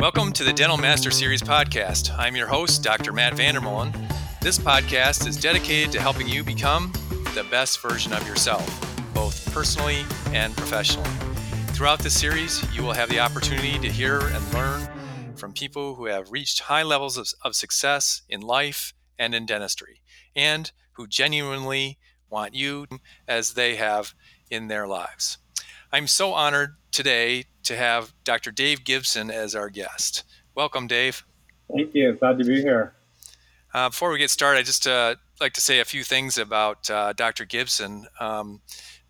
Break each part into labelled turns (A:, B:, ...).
A: Welcome to the Dental Master Series podcast. I'm your host, Dr. Matt Vandermolen. This podcast is dedicated to helping you become the best version of yourself, both personally and professionally. Throughout this series, you will have the opportunity to hear and learn from people who have reached high levels of, of success in life and in dentistry, and who genuinely want you as they have in their lives. I'm so honored today to have Dr. Dave Gibson as our guest. Welcome, Dave.
B: Thank you. Glad to be here.
A: Uh, before we get started, I just uh, like to say a few things about uh, Dr. Gibson. Um,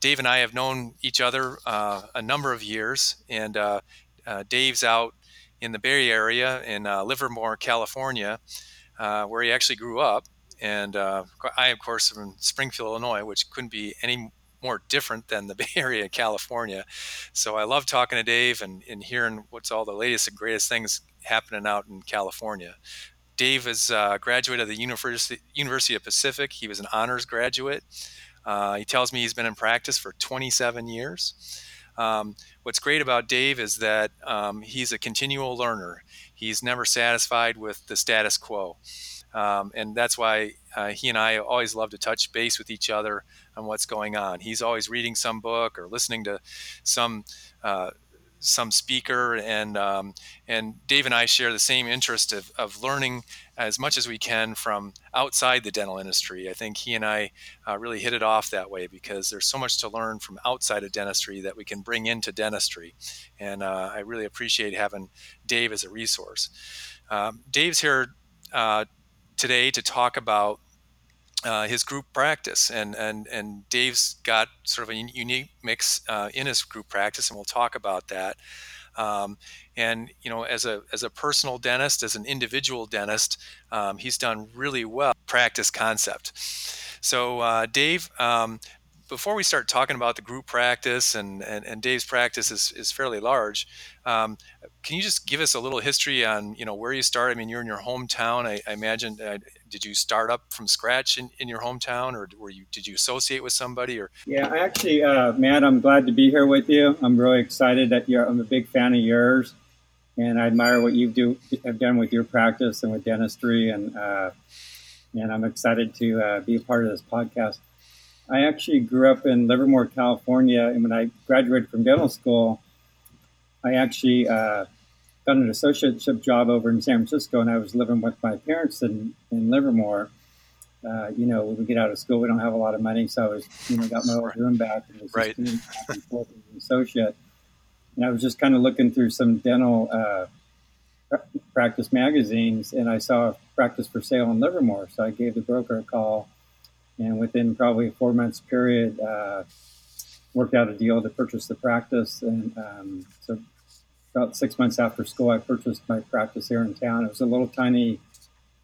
A: Dave and I have known each other uh, a number of years, and uh, uh, Dave's out in the Bay Area in Livermore, California, where he actually grew up. And I, of course, am in Springfield, Illinois, which couldn't be any more different than the Bay Area, California. So I love talking to Dave and, and hearing what's all the latest and greatest things happening out in California. Dave is a graduate of the University, University of Pacific. He was an honors graduate. Uh, he tells me he's been in practice for 27 years. Um, what's great about Dave is that um, he's a continual learner. He's never satisfied with the status quo. Um, and that's why uh, he and I always love to touch base with each other on what's going on. He's always reading some book or listening to some uh, some speaker, and um, and Dave and I share the same interest of, of learning as much as we can from outside the dental industry. I think he and I uh, really hit it off that way because there's so much to learn from outside of dentistry that we can bring into dentistry, and uh, I really appreciate having Dave as a resource. Um, Dave's here uh, today to talk about uh, his group practice, and and and Dave's got sort of a unique mix uh, in his group practice, and we'll talk about that. Um, and you know, as a as a personal dentist, as an individual dentist, um, he's done really well practice concept. So, uh, Dave, um, before we start talking about the group practice and, and, and Dave's practice is, is fairly large, um, can you just give us a little history on you know where you started? I mean, you're in your hometown. I, I imagine. Uh, did you start up from scratch in, in your hometown, or were you did you associate with somebody? Or
B: yeah, I actually, uh, Matt, I'm glad to be here with you. I'm really excited that you're. I'm a big fan of yours, and I admire what you do have done with your practice and with dentistry, and uh, and I'm excited to uh, be a part of this podcast. I actually grew up in Livermore, California, and when I graduated from dental school, I actually uh, got an associateship job over in San Francisco, and I was living with my parents in, in Livermore. Uh, you know, when we get out of school, we don't have a lot of money, so I was, you know, got my old room back and was
A: right.
B: just back and forth as an associate. And I was just kind of looking through some dental uh, practice magazines, and I saw a practice for sale in Livermore, so I gave the broker a call and within probably a four months period, uh, worked out a deal to purchase the practice. And um, so, about six months after school, I purchased my practice here in town. It was a little tiny,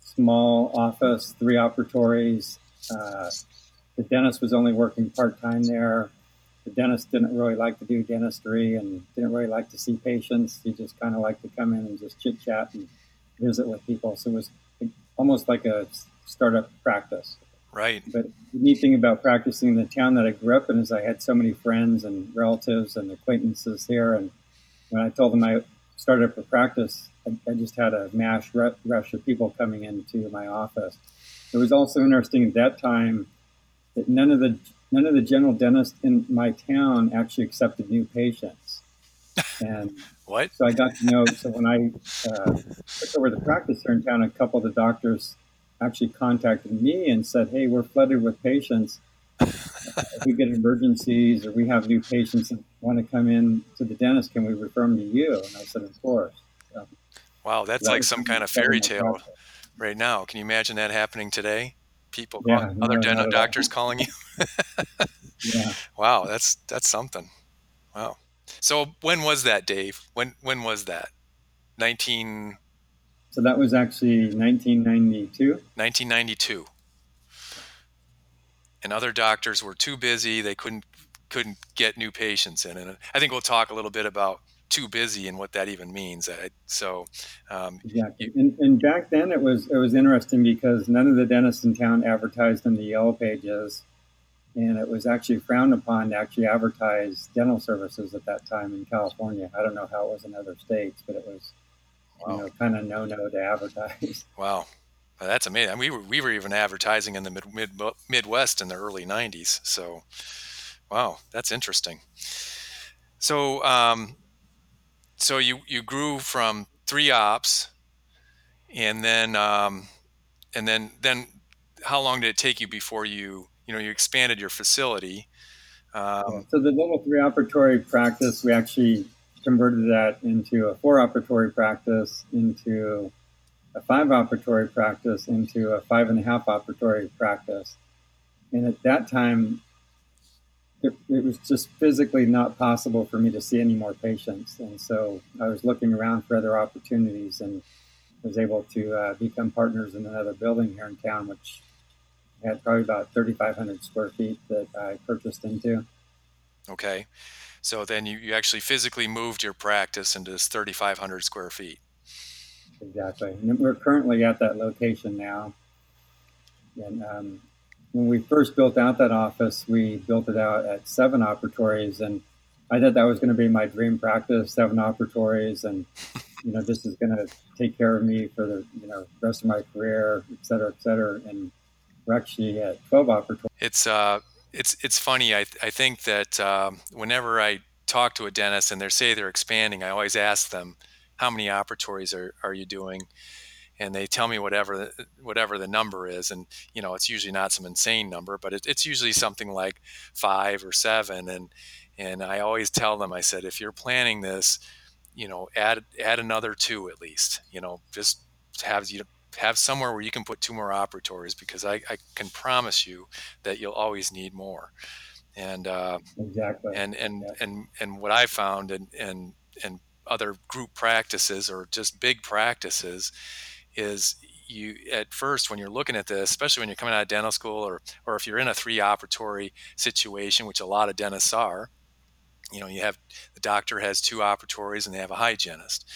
B: small office, three operatories. Uh, the dentist was only working part time there. The dentist didn't really like to do dentistry and didn't really like to see patients. He just kind of liked to come in and just chit chat and visit with people. So it was almost like a startup practice.
A: Right.
B: But the neat thing about practicing in the town that I grew up in is I had so many friends and relatives and acquaintances here. And when I told them I started up a practice, I, I just had a mass rush of people coming into my office. It was also interesting at that time that none of the none of the general dentists in my town actually accepted new patients.
A: And what?
B: So I got to know. So when I uh, took over the practice here in town, a couple of the doctors actually contacted me and said, "Hey, we're flooded with patients. if we get emergencies or we have new patients that want to come in to the dentist, can we refer them to you?" And I said, "Of course." So,
A: wow, that's that like some kind of fairy tale right now. Can you imagine that happening today? People, yeah, calling, no, other dental doctors calling you.
B: yeah.
A: Wow, that's that's something. Wow. So when was that, Dave? When when was that? Nineteen.
B: So that was actually 1992.
A: 1992. And other doctors were too busy; they couldn't couldn't get new patients in. And I think we'll talk a little bit about too busy and what that even means. So, um,
B: exactly. And, and, back then, it was it was interesting because none of the dentists in town advertised in the yellow pages, and it was actually frowned upon to actually advertise dental services at that time in California. I don't know how it was in other states, but it was you know, kind of no no to advertise.
A: Wow. That's amazing. We were we were even advertising in the mid, mid Midwest in the early '90s. So, wow, that's interesting. So, um, so you you grew from three ops, and then um, and then then how long did it take you before you you know you expanded your facility? Um,
B: So the level three operatory practice, we actually converted that into a four operatory practice, into a five operatory practice, into a five and a half operatory practice. And at that time, it, it, was just physically not possible for me to see any more patients. And so I was looking around for other opportunities and was able to uh, become partners in another building here in town, which had probably about 3,500 square feet that I purchased into.
A: Okay. So then you, you actually physically moved your practice into this 3,500 square feet.
B: Exactly. And we're currently at that location now. And um, when we first built out that office, we built it out at seven operatories. And I thought that was going to be my dream practice, seven operatories. And, you know, this is going to take care of me for the, you know, rest of my career, et cetera, et cetera. And we're actually at 12 operatories.
A: It's, uh, it's, it's funny. I, I think that um, whenever I talk to a dentist and they say they're expanding, I always ask them, how many operatories are, are you doing? And they tell me whatever whatever the number is, and you know it's usually not some insane number, but it, it's usually something like five or seven. And and I always tell them, I said, if you're planning this, you know, add add another two at least. You know, just have you have somewhere where you can put two more operatories because I, I can promise you that you'll always need more. And uh,
B: exactly.
A: And and yeah. and and what I found and and and other group practices or just big practices is you at first when you're looking at this especially when you're coming out of dental school or or if you're in a three operatory situation which a lot of dentists are you know you have the doctor has two operatories and they have a hygienist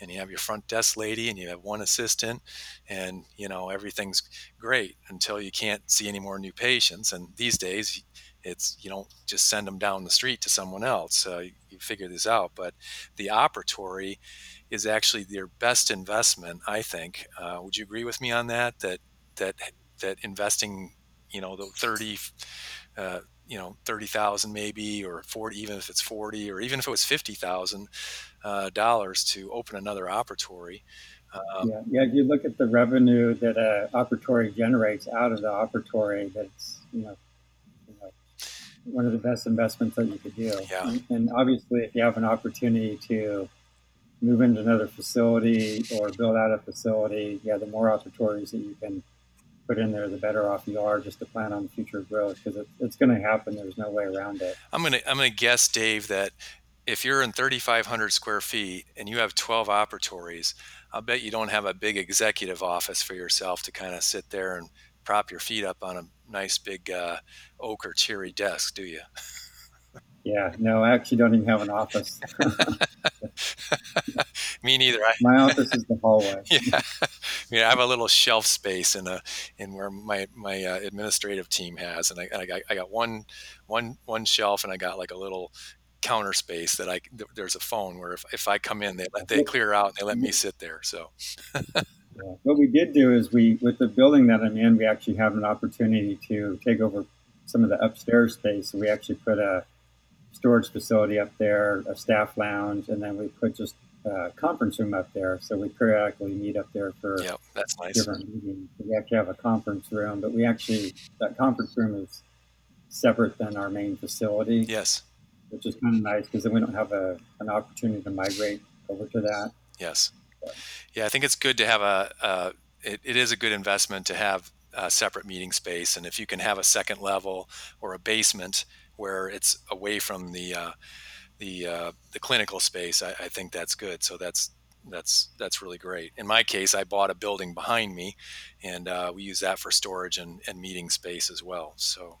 A: and you have your front desk lady and you have one assistant and you know everything's great until you can't see any more new patients and these days it's you don't just send them down the street to someone else. You, you, figure this out, but the operatory is actually their best investment, I think. Uh, would you agree with me on that? That that that investing, you know, the thirty, uh, you know, thirty thousand maybe, or forty, even if it's forty, or even if it was fifty thousand uh, dollars to open another operatory.
B: Um, yeah, yeah. If you look at the revenue that a operatory generates out of the operatory, that's you know one of the best investments that you could do.
A: Yeah.
B: And, and, obviously, if you have an opportunity to move into another facility or build out a facility, yeah, the more operatories that you can put in there, the better off you are just to plan on future growth because it, it's going to happen. There's no way around it.
A: I'm gonna I'm gonna guess, Dave, that if you're in 3,500 square feet and you have 12 operatories, I'll bet you don't have a big executive office for yourself to kind of sit there and prop your feet up on a nice big uh, oak or cherry desk, do you?
B: Yeah, no, I actually don't even have an office.
A: Me neither. I,
B: my office is the hallway.
A: Yeah, I mean, I have a little shelf space in a in where my my uh, administrative team has, and I, I got I got one one one shelf, and I got like a little counter space that I there's a phone where if, if I come in, they let they clear out and they let me sit there. So.
B: Yeah. What we did do is we, with the building that I'm in, we actually have an opportunity to take over some of the upstairs space. So we actually put a storage facility up there, a staff lounge, and then we put just a conference room up there. So we periodically meet up there for
A: yep, that's nice.
B: different meetings. We actually have a conference room, but we actually that conference room is separate than our main facility.
A: Yes,
B: which is kind of nice because then we don't have a, an opportunity to migrate over to that.
A: Yes. Yeah, I think it's good to have a. it, it is a good investment to have a separate meeting space, and if you can have a second level or a basement where it's away from the uh, the uh, the clinical space, I, I, think that's good. So that's that's that's really great. In my case, I bought a building behind me, and uh, we use that for storage and, and meeting space as well. So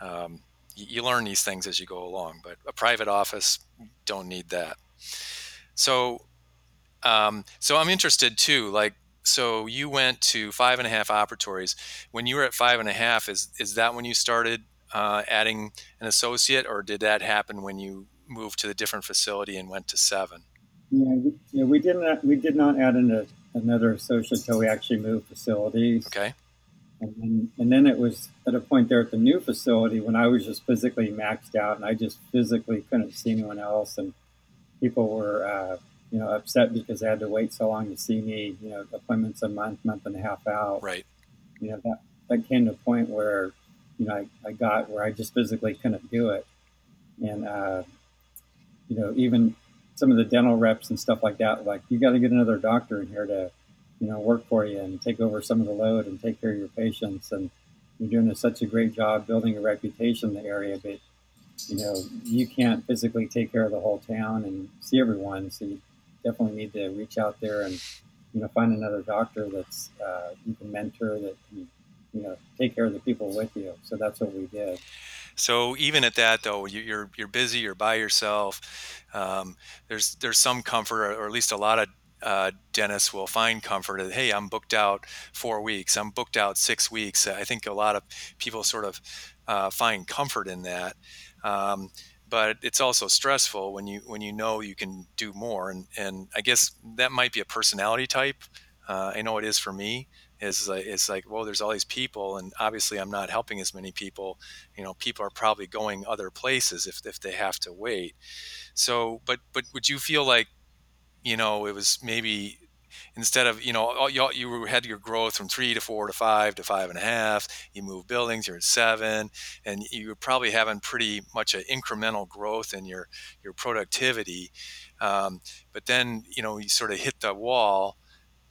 A: um, you, you learn these things as you go along. But a private office don't need that. So um, so I'm interested too. Like, so you went to five and a half operatories. When you were at five and a half, is is that when you started uh, adding an associate, or did that happen when you moved to the different facility and went to seven?
B: Yeah, we, yeah, we did not we did not add in a, another associate until we actually moved facilities.
A: Okay.
B: And then, and then it was at a point there at the new facility when I was just physically maxed out and I just physically couldn't see anyone else. And people were, uh, you know, upset because they had to wait so long to see me, you know, appointments a month, month and a half out.
A: Right.
B: You know, that, that came to a point where, you know, I, I got where I just physically couldn't do it. And, uh, you know, even some of the dental reps and stuff like that, like, you got to get another doctor in here to, you know, work for you and take over some of the load and take care of your patients. And you're doing a, such a great job building a reputation in the area, but you know, you can't physically take care of the whole town and see everyone. So you definitely need to reach out there and, you know, find another doctor that's uh, you can mentor that can, you know, take care of the people with you. So that's what we did.
A: So even at that though, you're you're busy, you're by yourself. Um, there's there's some comfort, or at least a lot of uh, dentists will find comfort hey i'm booked out four weeks i'm booked out six weeks i think a lot of people sort of uh, find comfort in that um, but it's also stressful when you when you know you can do more and and i guess that might be a personality type uh, i know it is for me is like it's like well there's all these people and obviously i'm not helping as many people. You know people are probably going other places if, if they have to wait. So but but would you feel like you know, it was maybe instead of you know you, you had your growth from three to four to five to five and a half you move buildings you're at seven and you're probably having pretty much an incremental growth in your your productivity. Um, but then you know you sort of hit the wall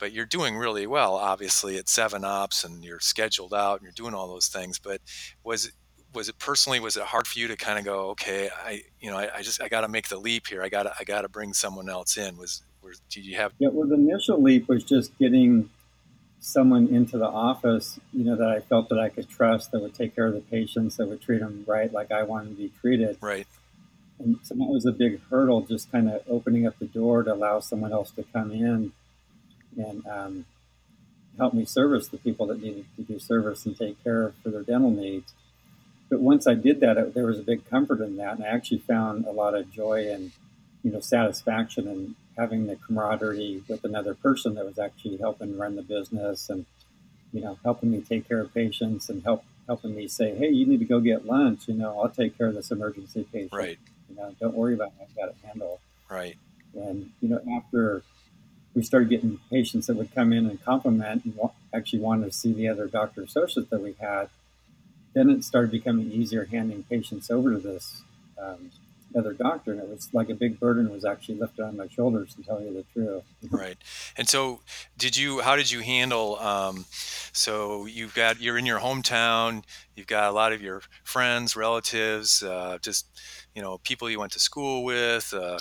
A: but you're doing really well obviously at seven ops and you're scheduled out and you're doing all those things but was was it personally was it hard for you to kind of go okay i you know i, I just i got to make the leap here. I got to i got to bring someone else in. Was or did you have
B: yeah well the initial leap was just getting someone into the office you know that i felt that i could trust that would take care of the patients that would treat them right like i wanted to be treated.
A: Right.
B: And so that was a big hurdle just kind of opening up the door to allow someone else to come in and um, help me service the people that needed to do service and take care for their dental needs but once I did that, it, there was a big comfort in that, and I actually found a lot of joy and you know satisfaction in having the camaraderie with another person that was actually helping run the business and you know helping me take care of patients and help helping me say, hey, you need to go get lunch. You know, I'll take care of this emergency patient.
A: Right.
B: You know, don't worry about it. I've got it handled.
A: Right.
B: And you know, after we started getting patients that would come in and compliment and actually wanted to see the other doctor associates that we had then it started becoming easier handing patients over to this um, other doctor, and it was like a big burden was actually lifted on my shoulders to tell you the truth.
A: right. And so, did you? How did you handle? Um, so you've got you're in your hometown. You've got a lot of your friends, relatives, uh, just you know people you went to school with. Uh,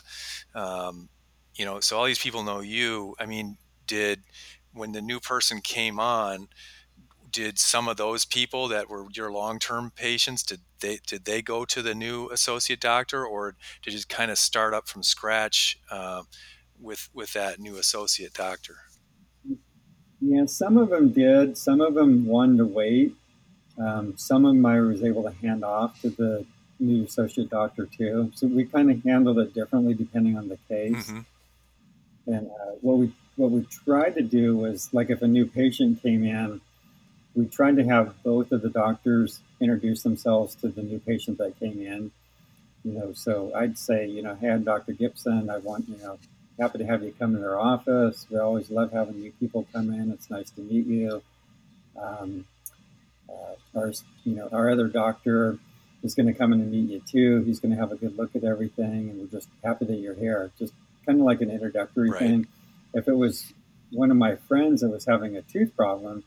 A: um, you know, so all these people know you. I mean, did when the new person came on? did some of those people that were your long-term patients did they did they go to the new associate doctor or did you kind of start up from scratch uh, with with that new associate doctor
B: yeah some of them did some of them wanted to wait um, some of them i was able to hand off to the new associate doctor too so we kind of handled it differently depending on the case mm-hmm. And uh, what we what we tried to do was like if a new patient came in we tried to have both of the doctors introduce themselves to the new patient that came in. You know, so I'd say, you know, hey, I'm Dr. Gibson. I want, you know, happy to have you come to our office. We always love having new people come in. It's nice to meet you. Um, uh, our, you know, our other doctor is going to come in and meet you too. He's going to have a good look at everything, and we're just happy that you're here. Just kind of like an introductory right. thing. If it was one of my friends that was having a tooth problem,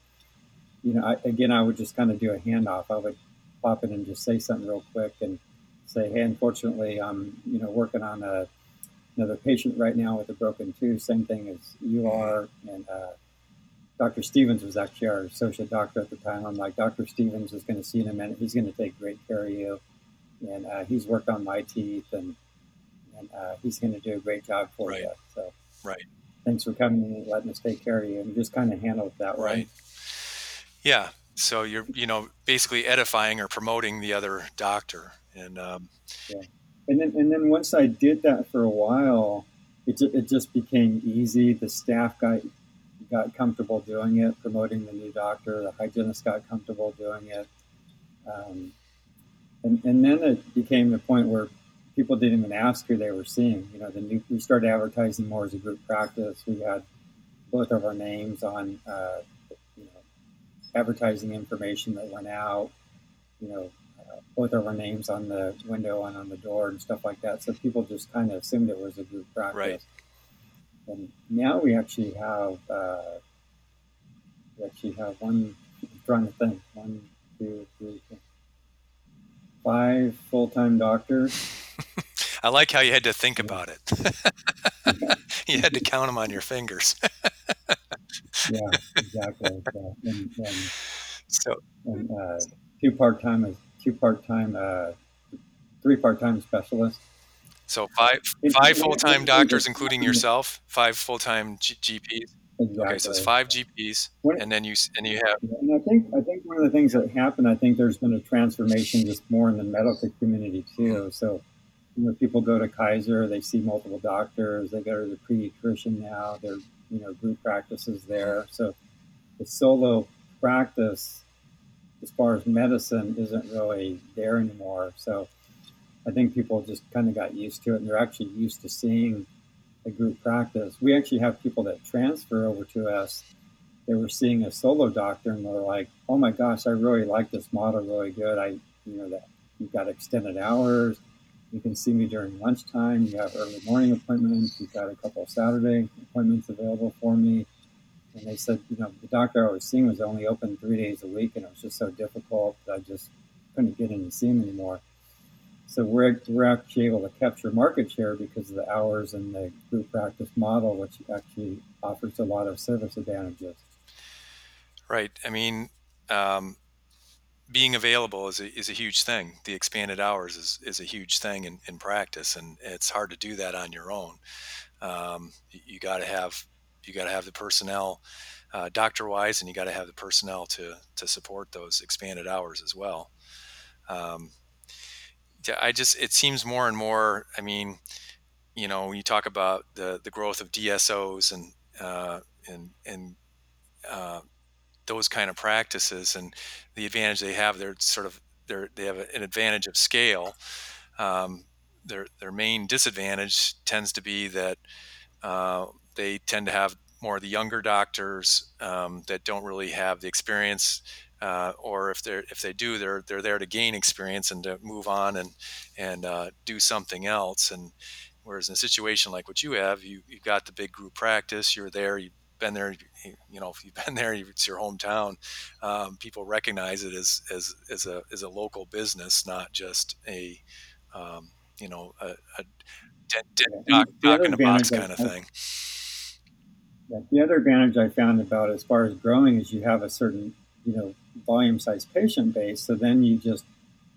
B: you know, I, again, I would just kind of do a handoff. I would pop in and just say something real quick and say, "Hey, unfortunately, I'm you know working on a another patient right now with a broken tooth. Same thing as you are." And uh, Dr. Stevens was actually our associate doctor at the time. I'm like, Dr. Stevens is going to see in a minute. He's going to take great care of you, and uh, he's worked on my teeth, and and uh, he's going to do a great job for
A: right.
B: you. So,
A: right.
B: Thanks for coming and letting us take care of you, and just kind of handled that way.
A: Right. Yeah. So you're, you know, basically edifying or promoting the other doctor. And, um,
B: yeah. And then, and then once I did that for a while, it, it just became easy. The staff got got comfortable doing it, promoting the new doctor. The hygienist got comfortable doing it. Um, and, and then it became the point where people didn't even ask who they were seeing. You know, the new, we started advertising more as a group practice. We had both of our names on, uh, you know, advertising information that went out. You know, uh, both of our names on the window and on the door and stuff like that. So people just kind of assumed it was a group practice.
A: Right.
B: And now we actually have uh, we actually have one. I'm trying to think. One, two, three, four, five full-time doctors.
A: I like how you had to think about it. you had to count them on your fingers.
B: yeah, exactly. So, and, and,
A: so
B: and uh, two part-time, two part-time, uh, three part-time specialists.
A: So five five full time doctors, including yourself. Five full time G- GPs.
B: Exactly.
A: Okay, so it's five GPs, and then you and you have.
B: And I think I think one of the things that happened, I think there's been a transformation just more in the medical community too. So when people go to Kaiser, they see multiple doctors. They go to the pediatrician now. They're you know group practices there. So the solo practice, as far as medicine, isn't really there anymore. So I think people just kind of got used to it, and they're actually used to seeing a group practice. We actually have people that transfer over to us. They were seeing a solo doctor, and they're like, "Oh my gosh, I really like this model, really good. I, you know, that you've got extended hours. You can see me during lunchtime. You have early morning appointments. You've got a couple of Saturday appointments available for me." And they said, you know, the doctor I was seeing was only open three days a week, and it was just so difficult that I just couldn't get in to see him anymore. So we're, we're actually able to capture market share because of the hours and the group practice model, which actually offers a lot of service advantages.
A: Right. I mean, um, being available is a, is a huge thing. The expanded hours is, is a huge thing in, in practice, and it's hard to do that on your own. Um, you, got to have you got to have the personnel, uh, doctor wise, and you got to have the personnel to to support those expanded hours as well. Um, I just it seems more and more. I mean, you know, when you talk about the the growth of DSOs and uh, and and uh, those kind of practices and the advantage they have, they're sort of they're they have an advantage of scale. Um, their their main disadvantage tends to be that uh, they tend to have more of the younger doctors um, that don't really have the experience uh, or if they if they do, they're they're there to gain experience and to move on and and uh, do something else. And whereas in a situation like what you have, you you've got the big group practice, you're there, you've been there, you know, if you've been there, it's your hometown. Um, people recognize it as as as a as a local business, not just a um, you know a, a dead, dead doc, doc in a box kind of thing.
B: Yeah, the other advantage I found about as far as growing is you have a certain you know volume size patient base. So then you just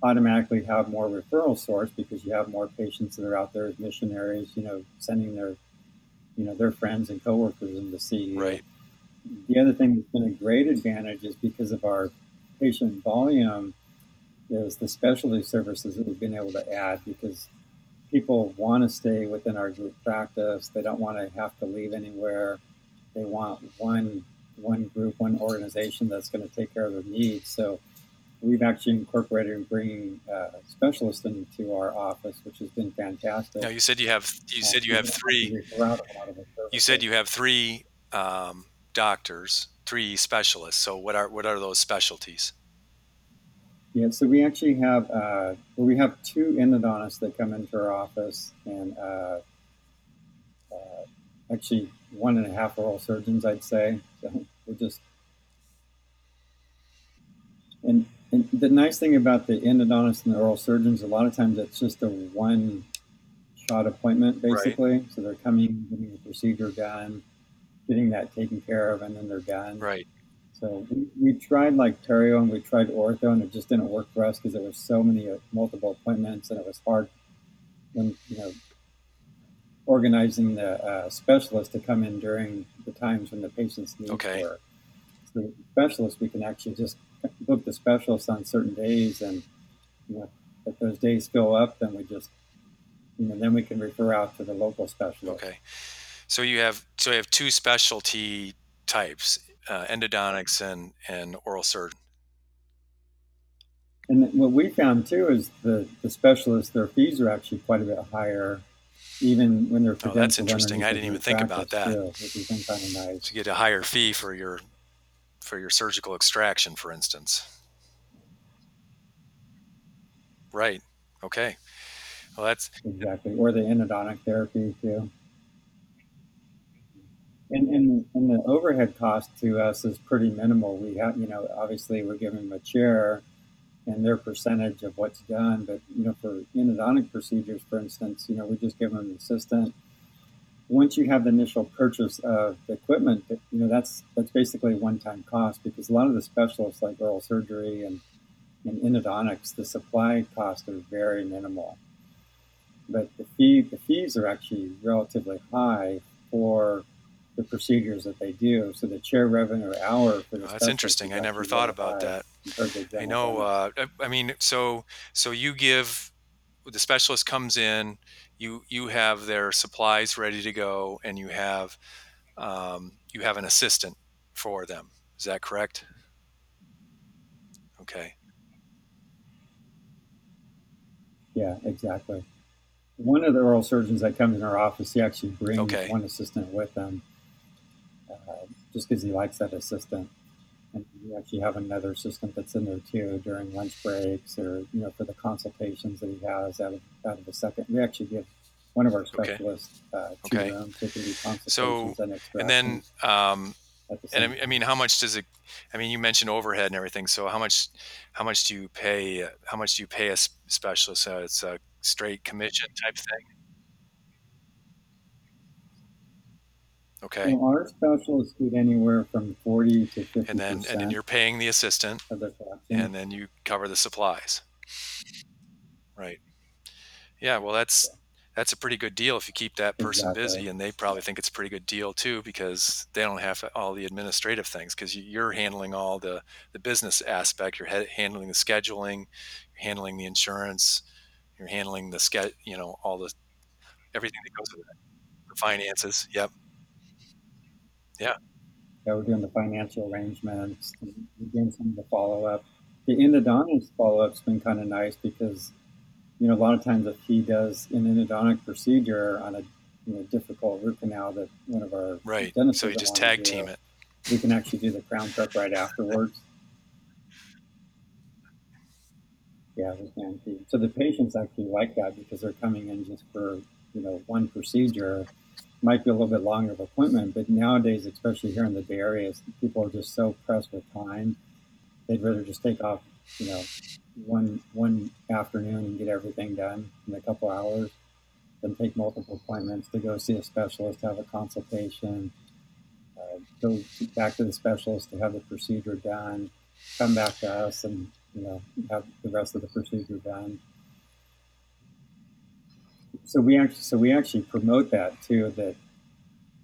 B: automatically have more referral source because you have more patients that are out there as missionaries, you know, sending their, you know, their friends and coworkers in to see.
A: Right.
B: The other thing that's been a great advantage is because of our patient volume is the specialty services that we've been able to add because people want to stay within our group practice. They don't want to have to leave anywhere. They want one one group, one organization that's going to take care of their needs. So we've actually incorporated bringing uh, specialists into our office, which has been fantastic.
A: Now you said you have you said you have three. You said you have three um, doctors, three specialists. So what are what are those specialties?
B: Yeah, so we actually have uh, well, we have two endodontists that come into our office, and uh, uh actually one and a half oral surgeons, I'd say. So we're just and and the nice thing about the endodontists and the oral surgeons, a lot of times it's just a one shot appointment, basically. Right. So they're coming, getting the procedure done, getting that taken care of, and then they're done.
A: Right.
B: So we, we tried like perio and we tried ortho, and it just didn't work for us because there was so many uh, multiple appointments, and it was hard when you know organizing the uh, specialist to come in during the times when the patient's needs
A: okay.
B: were. The specialist, we can actually just book the specialist on certain days, and you know, if those days fill up, then we just and then we can refer out to the local specialist.
A: Okay. So you have so you have two specialty types, uh, endodontics and and oral surgeon.
B: And what we found too is the the specialists their fees are actually quite a bit higher, even when they're
A: Oh, that's interesting. I didn't even think about that.
B: too, which been kind of nice.
A: To get a higher fee for your for your surgical extraction, for instance. Right. Okay. Well, that's
B: Exactly, or the endodontic therapy too. And and and the overhead cost to us is pretty minimal. We have, you know, obviously we're giving them a chair and their percentage of what's done, but you know, for endodontic procedures, for instance, you know, we just give them an assistant. Once you have the initial purchase of the equipment, you know, that's that's basically a one-time cost because a lot of the specialists like oral surgery and, and endodontics, the supply costs are very minimal. But the fee the fees are actually relatively high for the procedures that they do. So the chair revenue hour for the
A: oh, that's interesting. I never thought about that. I know. Uh, I mean, so so you give the specialist comes in, you you have their supplies ready to go, and you have um, you have an assistant for them. Is that correct? Okay.
B: Yeah, exactly. One of the oral surgeons that comes in our office, he actually brings
A: Okay.
B: one assistant with him, uh, just because he likes that assistant. We actually have another assistant that's in there too during lunch breaks or you know for the consultations that he has out of out of a second. We actually give one of our
A: Okay.
B: specialists uh, two
A: Okay.
B: rooms so can do
A: So
B: consultations and
A: and then um,
B: the
A: and I mean, how much does it? I mean, you mentioned overhead and everything. So how much how much do you pay? How much do you pay a specialist? Uh, it's a straight commission type thing. Okay.
B: Well, our specialists get anywhere from forty to fifty
A: And then and then you're paying the assistant,
B: collection.
A: and then you cover the supplies. Right. Yeah. Well, that's that's a pretty good deal if you keep that person
B: Exactly.
A: busy, and they probably think it's a pretty good deal too because they don't have all the administrative things because you're handling all the the business aspect. You're handling the scheduling, you're handling the insurance, you're handling the ske- you know all the everything that goes with it, the finances. Yep. Yeah.
B: Yeah, we're doing the financial arrangements, doing some of the follow up. The endodontics follow up's been kind of nice because, you know, a lot of times if he does an endodontic procedure on a you know difficult root canal that one of our
A: Right.
B: dentists
A: So you just tag
B: do,
A: team it.
B: we can actually do the crown prep right afterwards. Yeah, we can. So the patients actually like that because they're coming in just for you know one procedure. Might be a little bit longer of appointment, but nowadays, especially here in the Bay Area, people are just so pressed with time. They'd rather just take off, you know, one one afternoon and get everything done in a couple hours than take multiple appointments to go see a specialist, have a consultation, uh, go back to the specialist to have the procedure done, come back to us and you know have the rest of the procedure done. So we actually so we actually promote that too. That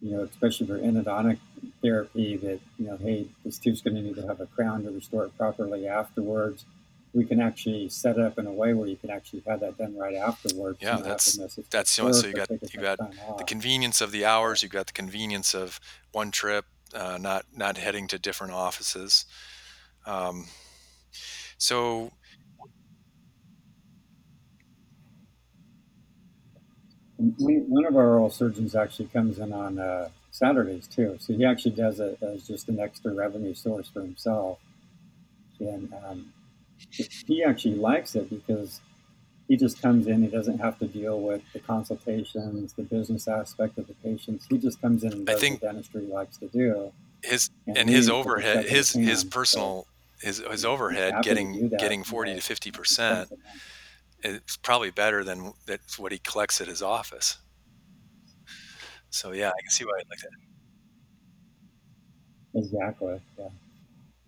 B: you know, especially for endodontic therapy, that you know, hey, this tooth's going to need to have a crown to restore it properly afterwards. We can actually set it up in a way where you can actually have that done right afterwards.
A: Yeah,
B: You don't have to
A: that's that's the one. So you got you got the convenience of the hours. You've got the convenience of one trip, uh, not not heading to different offices. Um, so
B: And one of our oral surgeons actually comes in on uh, Saturdays too, so he actually does it as just an extra revenue source for himself. And um, he actually likes it because he just comes in. He doesn't have to deal with the consultations, the business aspect of the patients. He just comes in and
A: I
B: does the
A: think
B: dentistry likes to do,
A: his
B: and
A: and his
B: leaves with a
A: overhead, his his
B: hand. So
A: personal his his overhead getting getting forty to fifty percent
B: spends the money.
A: is probably better than that's what he collects at his office. So yeah, I can see why I'd like that.
B: Exactly. Yeah.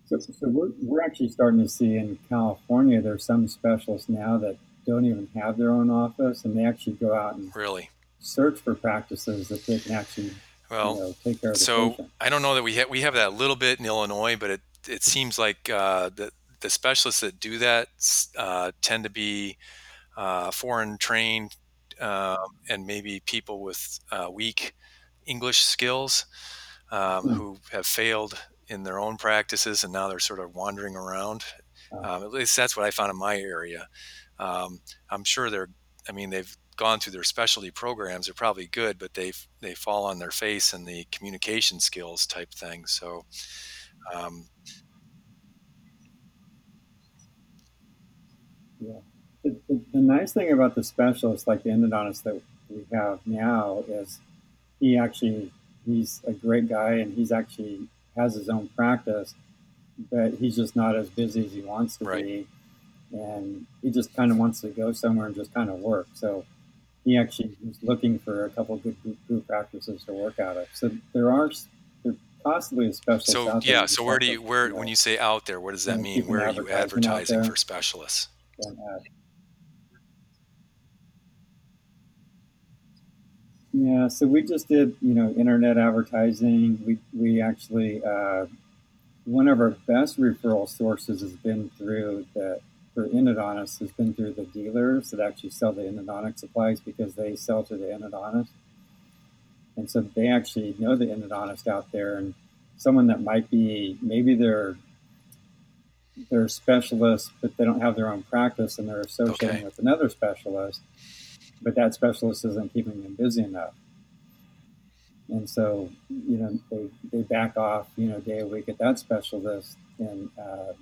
B: So, so we're, we're actually starting to see in California, there's some specialists now that don't even have their own office and they actually go out and
A: Really.
B: search for practices that they can actually, you
A: Well,
B: know, take care of
A: so
B: patient.
A: I don't know that we have we have that a little bit in Illinois, but it it seems like uh, the the specialists that do that uh, tend to be uh, foreign trained um, and maybe people with uh, weak English skills um,
B: Hmm.
A: who have failed in their own practices and now they're sort of wandering around.
B: Uh,
A: Um, at least that's what I found in my area. Um, I'm sure they're, I mean, they've gone through their specialty programs. They're probably good, but they they fall on their face in the communication skills type thing. So, um,
B: yeah. The, the, the nice thing about the specialist, like the endodontist that we have now, is he actually he's a great guy and he's actually has his own practice, but he's just not as busy as he wants to
A: Right.
B: be, and he just kind of wants to go somewhere and just kind of work. So he actually was looking for a couple good group, practices to work out of. So there are there possibly a specialist
A: so yeah. So where do you where when you say out there, what does that mean? Where are you advertising for specialists?
B: And, uh, Yeah, so we just did, you know, internet advertising. We we actually uh, one of our best referral sources has been through the for endodontists has been through the dealers that actually sell the endodontic supplies because they sell to the endodontist, and so they actually know the endodontist out there and someone that might be maybe they're they're a specialist but they don't have their own practice and they're associating
A: Okay.
B: with another specialist but that specialist isn't keeping them busy enough. And so, you know, they, they back off, you know, day a week at that specialist and, uh,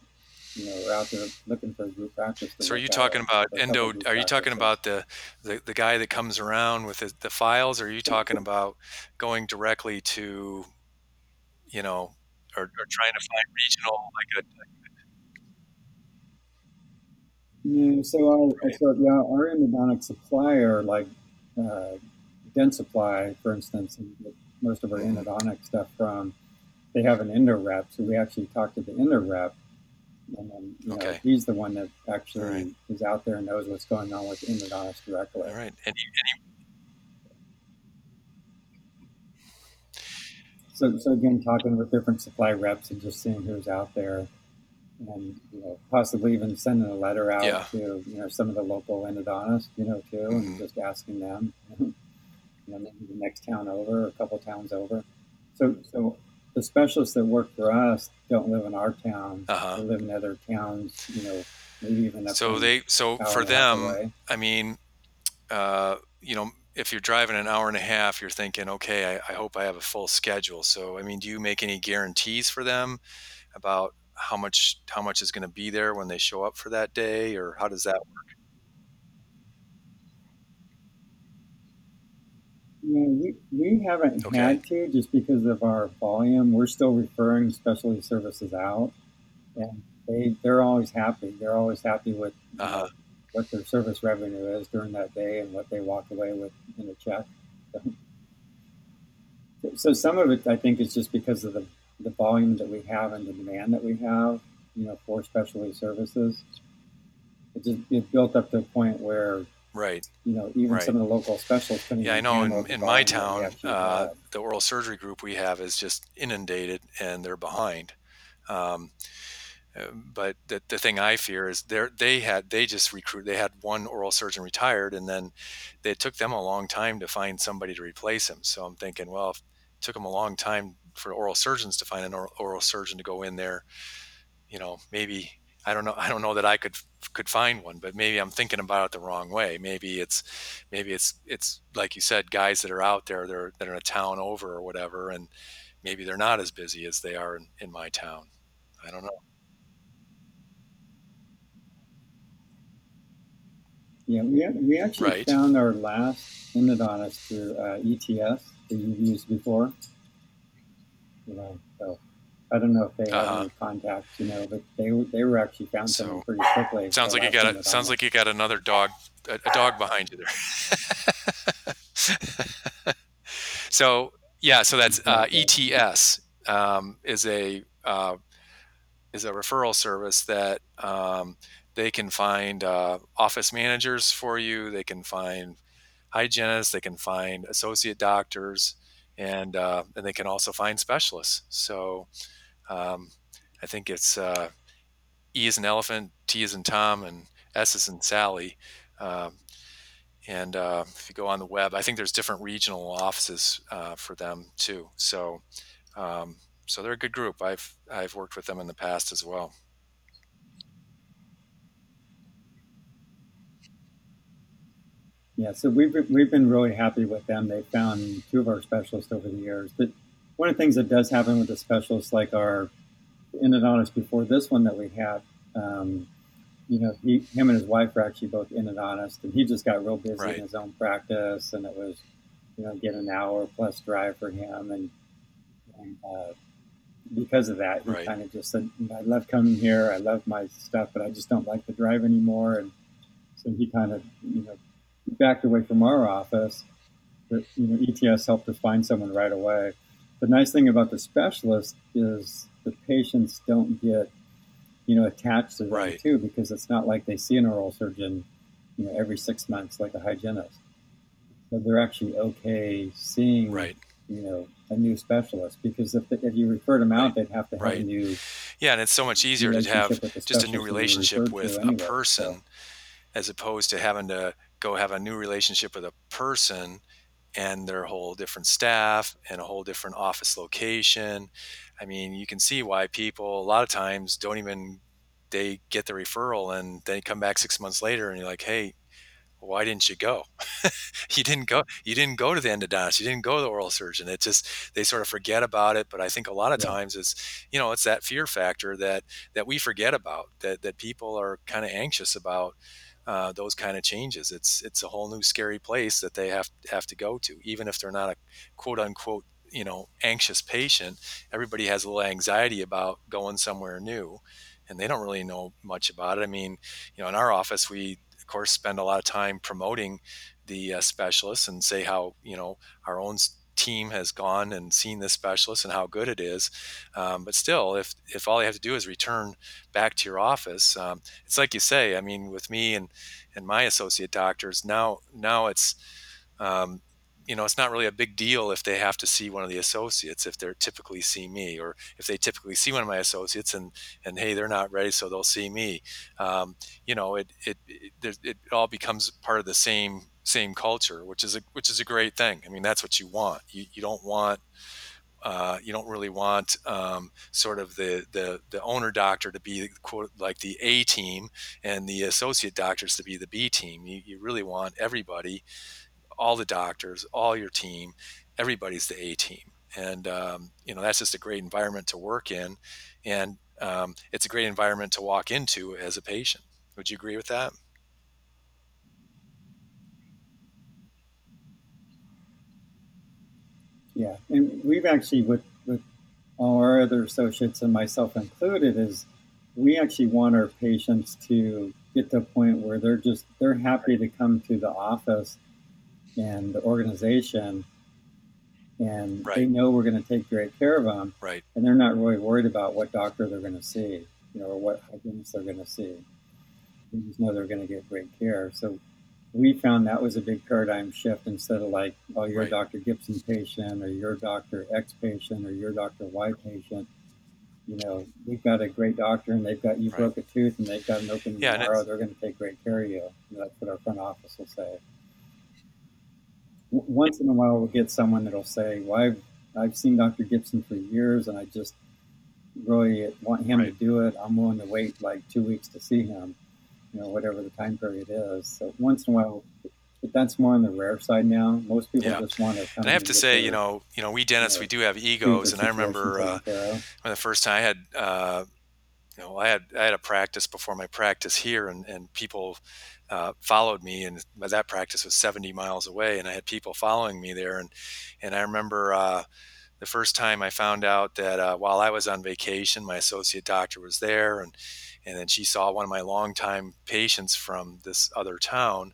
B: you know, we're out there looking for a group practice.
A: So are you talking about
B: or a couple
A: endo? Are you talking about the, the the guy that comes around with the, the files? Or are you talking about going directly to, you know, or, or trying to find regional like a
B: Yeah, so our,
A: right?
B: so yeah, our endodontic supplier, like uh, Dentsply, for instance, and most of our endodontic stuff from, they have an endo rep. So we actually talk to the endo rep and then you know
A: Okay.
B: he's the one that
A: All right.
B: actually is out there and knows what's going on with endodontists directly.
A: All right. And
B: So, so again, talking with different supply reps and just seeing who's out there, and you know, possibly even sending a letter out
A: yeah.
B: to you know some of the local endodontists, you know, too,
A: hmm
B: and just asking them, you know, maybe the next town over, or a couple towns over. So, so the specialists that work for us don't live in our town;
A: Uh
B: they live in other towns, you know, maybe even up
A: So they so for
B: and a half
A: them,
B: away.
A: I mean, uh, you know, if you're driving an hour and a half, you're thinking, okay, I, I hope I have a full schedule. So I mean, do you make any guarantees for them about how much how much is going to be there when they show up for that day, or how does that work?
B: Yeah, we, we haven't
A: Okay.
B: had to just because of our volume. We're still referring specialty services out, and they they're always happy. They're always happy with uh-huh. what their service revenue is during that day and what they walk away with in a check. So, so some of it I think is just because of the the volume that we have and the demand that we have, you know, for specialty services. It just it built up to a point where
A: Right.
B: you know even
A: Right.
B: some of the local specialists
A: Yeah, I know in, in my
B: volume that we
A: town, uh, the oral surgery group we have is just inundated and they're behind. Um, uh, but the, the thing I fear is they they had they just recruit they had one oral surgeon retired and then it took them a long time to find somebody to replace him. So I'm thinking, well, it took them a long time for oral surgeons to find an oral, oral surgeon to go in there, you know, maybe I don't know. I don't know that I could could find one, but maybe I'm thinking about it the wrong way. Maybe it's maybe it's it's like you said, guys that are out there, they're that are in a town over or whatever, and maybe they're not as busy as they are in, in my town. I don't know.
B: Yeah, we, we actually
A: Right.
B: found our last endodontist through uh, ETS that you've used before. You know, so I don't know if they have
A: Uh-huh.
B: any contacts, you know, but they were- they were actually found
A: So,
B: someone pretty quickly.
A: Sounds like you got a sounds like you got another dog a, a dog behind you there. so yeah, so that's uh, ETS um, is a uh, is a referral service that um, they can find uh, office managers for you. They can find hygienists. They can find associate doctors, and uh, and they can also find specialists. So um, I think it's uh, E is an elephant, T is in Tom, and S is in Sally. Um, and uh, if you go on the web, I think there's different regional offices uh, for them too. So, um, so they're a good group. I've I've worked with them in the past as well.
B: Yeah, so we've been, we've been really happy with them. They found two of our specialists over the years. But one of the things that does happen with the specialists, like our endodontist before this one that we had, um, you know, he, him and his wife are actually both endodontists, and he just got real busy
A: Right.
B: in his own practice, and it was, you know, get an hour plus drive for him, and, and uh, because of that, he
A: Right.
B: kind of just said, I love coming here, I love my stuff, but I just don't like the drive anymore, and so he kind of, you know, backed away from our office. But you know, ETS helped us find someone right away. The nice thing about the specialist is the patients don't get, you know, attached to them
A: Right.
B: too, because it's not like they see an oral surgeon, you know, every six months like a hygienist. So they're actually okay seeing,
A: Right.
B: you know, a new specialist because if, if you referred them out, they'd have to have
A: Right.
B: a new
A: Yeah, and it's so much easier to have just a new
B: specialist that you
A: relationship with
B: to
A: a
B: anyway. So
A: person as opposed to having to go have a new relationship with a person and their whole different staff and a whole different office location. I mean, you can see why people a lot of times don't even they get the referral and they come back 6 months later and you're like, "Hey, why didn't you go? you didn't go you didn't go to the endodontist, you didn't go to the oral surgeon." It just they sort of forget about it, but I think a lot of
B: yeah,
A: times it's, you know, it's that fear factor that that we forget about that that people are kind of anxious about uh, those kind of changes. It's it's a whole new scary place that they have have to go to, even if they're not a quote unquote you know anxious patient. Everybody has a little anxiety about going somewhere new, and they don't really know much about it. I mean, you know, in our office, we of course spend a lot of time promoting the uh, specialists and say how you know our own team has gone and seen this specialist and how good it is. Um, but still, if if all you have to do is return back to your office, um, it's like you say. I mean, with me and and my associate doctors now now it's um, you know it's not really a big deal if they have to see one of the associates if they're typically see me or if they typically see one of my associates and and hey they're not ready so they'll see me um, you know it it, it it it all becomes part of the same same culture which is a which is a great thing i mean that's what you want you, you don't want uh, you don't really want um, sort of the, the the owner doctor to be quote like the A team and the associate doctors to be the B team. You, you really want everybody, all the doctors, all your team, everybody's the A team, and um, you know that's just a great environment to work in, and um, it's a great environment to walk into as a patient. Would you agree with that?
B: Yeah. And we've actually with with all our other associates and myself included is we actually want our patients to get to a point where they're just they're happy to come to the office and the organization and they know we're going to take great care of them
A: right,
B: and they're not really worried about what doctor they're going to see you know or what hygienist they're going to see. They just know they're going to get great care. So we found that was a big paradigm shift instead of like oh you're a
A: right,
B: dr gibson patient or you're dr x patient or you're dr y patient you know, we've got a great doctor and they've got you
A: right.
B: broke a tooth and they've got an open
A: Yeah,
B: tomorrow, they're going to take great care of you. And that's what our front office will say. W- Once in a while, we'll get someone that'll say, "Well, I've I've seen Dr. Gibson for years, and I just really want him to do it. I'm willing to wait like two weeks to see him, you know, whatever the time period is." So once in a while, but that's more on the rare side now. Most people
A: Yeah,
B: just want to come
A: and I have to say, you know, you know, we dentists, we do have egos, and I remember uh, when the first time I had, uh, you know, I had I had a practice before my practice here, and and people uh, followed me, and that practice was 70 miles away, and I had people following me there, and and I remember uh, the first time I found out that uh, while I was on vacation, my associate doctor was there, and and then she saw one of my longtime patients from this other town,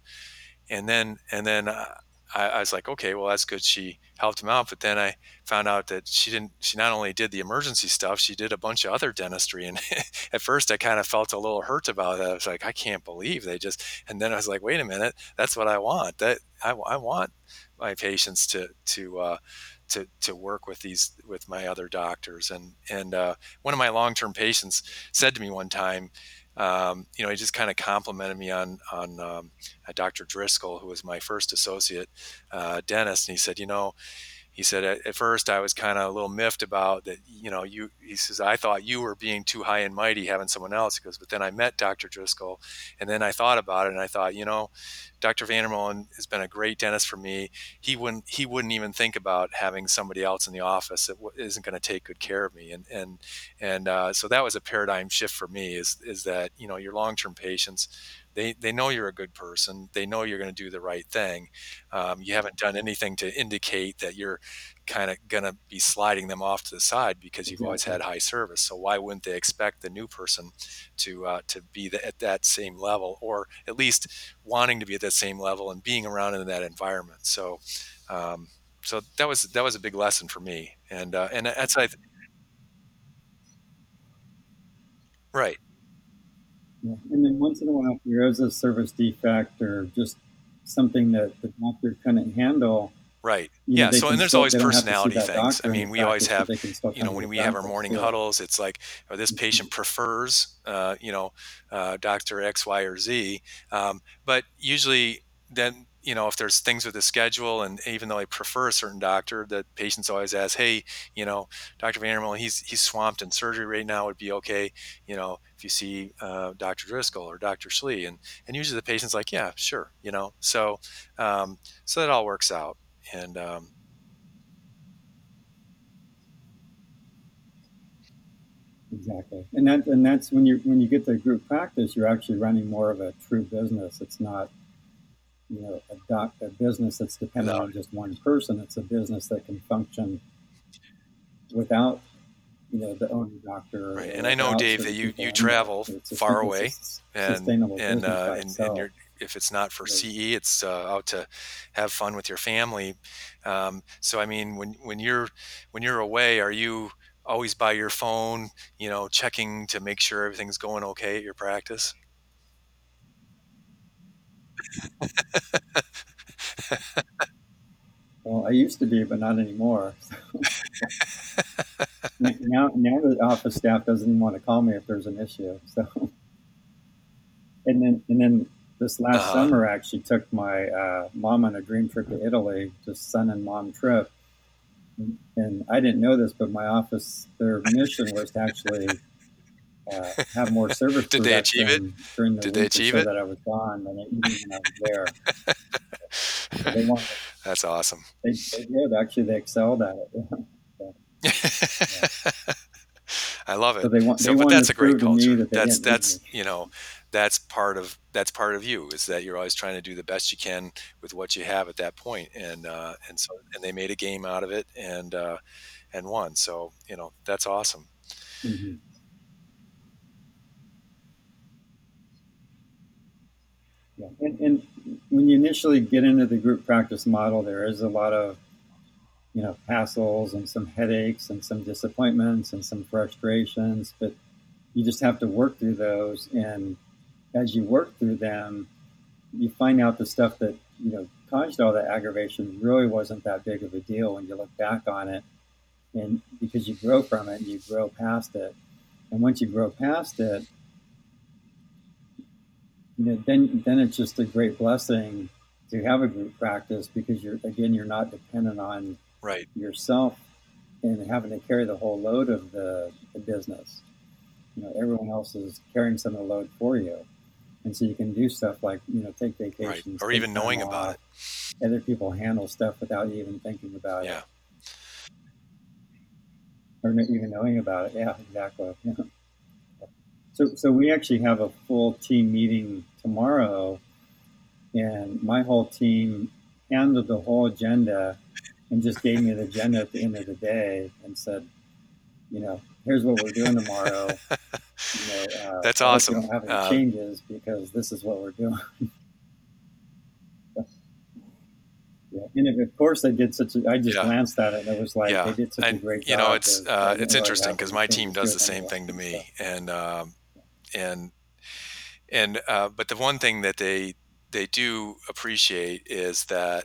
A: and then and then uh, I, I was like, okay, well that's good. She helped him out, but then I found out that she didn't. She not only did the emergency stuff, she did a bunch of other dentistry. And at first, I kind of felt a little hurt about it. I was like, I can't believe they just. And then I was like, wait a minute, that's what I want. That I, I want my patients to to uh, to to work with these with my other doctors. And and uh, one of my long term patients said to me one time um, you know, he just kind of complimented me on on um, Dr. Driscoll, who was my first associate uh, dentist, and he said, you know, he said at, at first I was kind of a little miffed about that. You know, you he says I thought you were being too high and mighty having someone else. He goes, but then I met Dr. Driscoll, and then I thought about it, and I thought, you know, Dr. VanderMolen has been a great dentist for me. He wouldn't he wouldn't even think about having somebody else in the office that isn't going to take good care of me. And and and uh, so that was a paradigm shift for me. Is is that you know your long term patients they they know you're a good person. They know you're going to do the right thing. Um, you haven't done anything to indicate that you're kind of going to be sliding them off to the side because you've always had high service. So why wouldn't they expect the new person to uh, to be the, at that same level, or at least wanting to be at that same level and being around in that environment? So. Um, so that was that was a big lesson for me, and uh, and that's I. Right.
B: Yeah. And then once in a while, if there is a service defect or just something that the doctor couldn't handle.
A: Right. Yeah. Know, so, and there's still, always personality things. I mean, we always have, you know, when we have our morning yeah. huddles, it's like, oh, this patient prefers, uh, you know, uh, Dr. X, Y, or Z. Um, but usually then you know, if there's things with the schedule, and even though I prefer a certain doctor, the patients always ask, "Hey, you know, Dr. VanderMolen, he's he's swamped in surgery right now. Would be okay, you know, if you see uh, Dr. Driscoll or Dr. Schlee?" And and usually the patient's like, "Yeah, sure," you know. So um, so that all works out, and um,
B: exactly and that and that's when you when you get to group practice you're actually running more of a true business it's not you know a, doc, a business that's dependent no. on just one person. It's a business that can function without you know the owner doctor.
A: Right. And I know, Dave, that you you travel far away, and and uh, and, and you're if it's not for CE, it's uh, out to have fun with your family. Um, so I mean, when when you're when you're away, are you always by your phone, you know, checking to make sure everything's going okay at your practice?
B: Well, I used to be, but not anymore. now, now the office staff doesn't even want to call me if there's an issue. So, and then, and then this last uh-huh. summer, I actually took my uh, mom on a dream trip to Italy, just son and mom trip. And, and I didn't know this, but my office, their mission was to actually uh, have more service.
A: Did they achieve it?
B: During the
A: Did they achieve
B: so
A: it?
B: That I was gone, and even when I was there. they
A: wanted, That's awesome.
B: They, they, did actually. They excelled at it.
A: yeah. I love it. So, they want, so but that's a great culture. That's that's you know that's part of that's part of you is that you're always trying to do the best you can with what you have at that point and uh, and so and they made a game out of it and uh, and won so you know that's awesome mm-hmm.
B: Yeah. And, and when you initially get into the group practice model, there is a lot of, you know, hassles and some headaches and some disappointments and some frustrations, but you just have to work through those. And as you work through them, you find out the stuff that, you know, caused all that aggravation really wasn't that big of a deal when you look back on it. And because you grow from it and you grow past it. And once you grow past it, you know, then then it's just a great blessing to have a group practice because you're again you're not dependent on
A: right
B: yourself and having to carry the whole load of the, the business. You know, everyone else is carrying some of the load for you. And so you can do stuff like, you know, take vacations.
A: Right. Or even knowing off. about
B: it. Other people handle stuff without even thinking about
A: yeah.
B: it. Or even knowing about it. Yeah, exactly. Yeah. So, so we actually have a full team meeting tomorrow, and my whole team handled the whole agenda and just gave me the agenda at the end of the day and said, you know, here's what we're doing tomorrow.
A: You know, uh, That's awesome.
B: We don't have any um, changes because this is what we're doing. Yeah. And of course, they did such. A, I just yeah. glanced at it and it was like yeah. they did such and, a great
A: job. You know, it's uh, it's interesting because my team does the same thing to me, and um, and and uh, but the one thing that they they do appreciate is that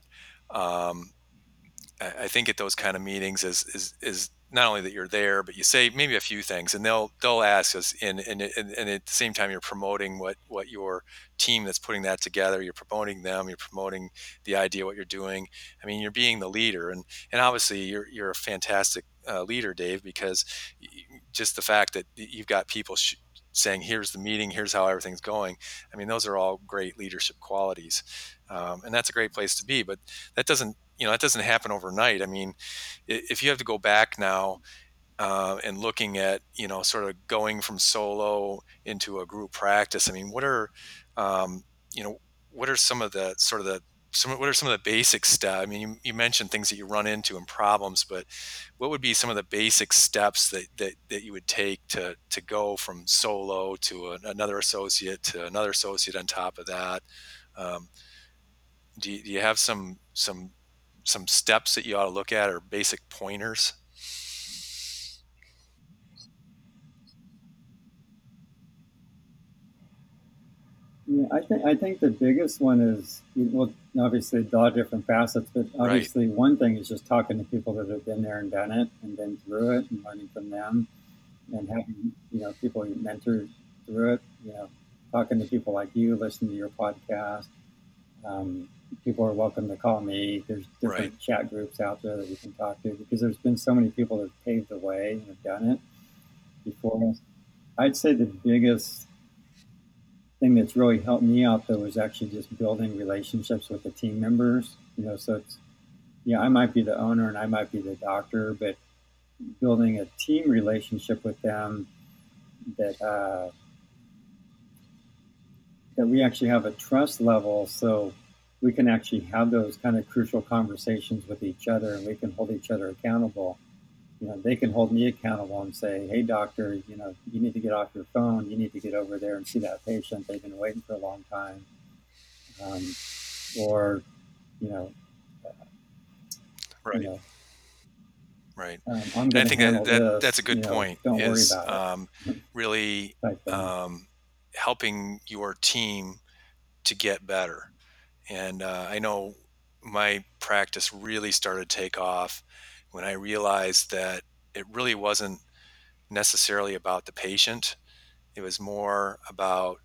A: um, I, I think at those kind of meetings is is is not only that you're there, but you say maybe a few things, and they'll they'll ask us, and and, and, at the same time you're promoting what what your team that's putting that together. You're promoting them. You're promoting the idea what you're doing. I mean, you're being the leader, and and obviously you're you're a fantastic uh, leader, Dave, because just the fact that you've got people. Sh- saying here's the meeting here's how everything's going i mean those are all great leadership qualities um, and that's a great place to be but that doesn't you know that doesn't happen overnight. I mean, if you have to go back now uh, and looking at you know sort of going from solo into a group practice, I mean, what are um, you know what are some of the sort of the some, what are some of the basic steps? I mean, you, you mentioned things that you run into and problems, but what would be some of the basic steps that, that, that you would take to, to go from solo to a, another associate to another associate on top of that? Um, do, you, do you have some some some steps that you ought to look at or basic pointers?
B: Yeah, I think I think the biggest one is well, obviously a lot of different facets, but obviously right. one thing is just talking to people that have been there and done it and been through it and learning from them, and having you know people you mentor through it. You know, talking to people like you, listening to your podcast. Um, people are welcome to call me. There's different right. chat groups out there that we can talk to because there's been so many people that have paved the way and have done it before us. I'd say the biggest thing that's really helped me out though is actually just building relationships with the team members. You know, so it's yeah, I might be the owner and I might be the doctor, but building a team relationship with them that uh, that we actually have a trust level so we can actually have those kind of crucial conversations with each other and we can hold each other accountable. You know, they can hold me accountable and say, hey, doctor, you know, you need to get off your phone. You need to get over there and see that patient. They've been waiting for a long time. Um, or, you know, uh,
A: right. You know, right. Um, I think that, that that's a good you know, point. Don't is, worry about um, really um, helping your team to get better and uh, I know my practice really started to take off when I realized that it really wasn't necessarily about the patient. It was more about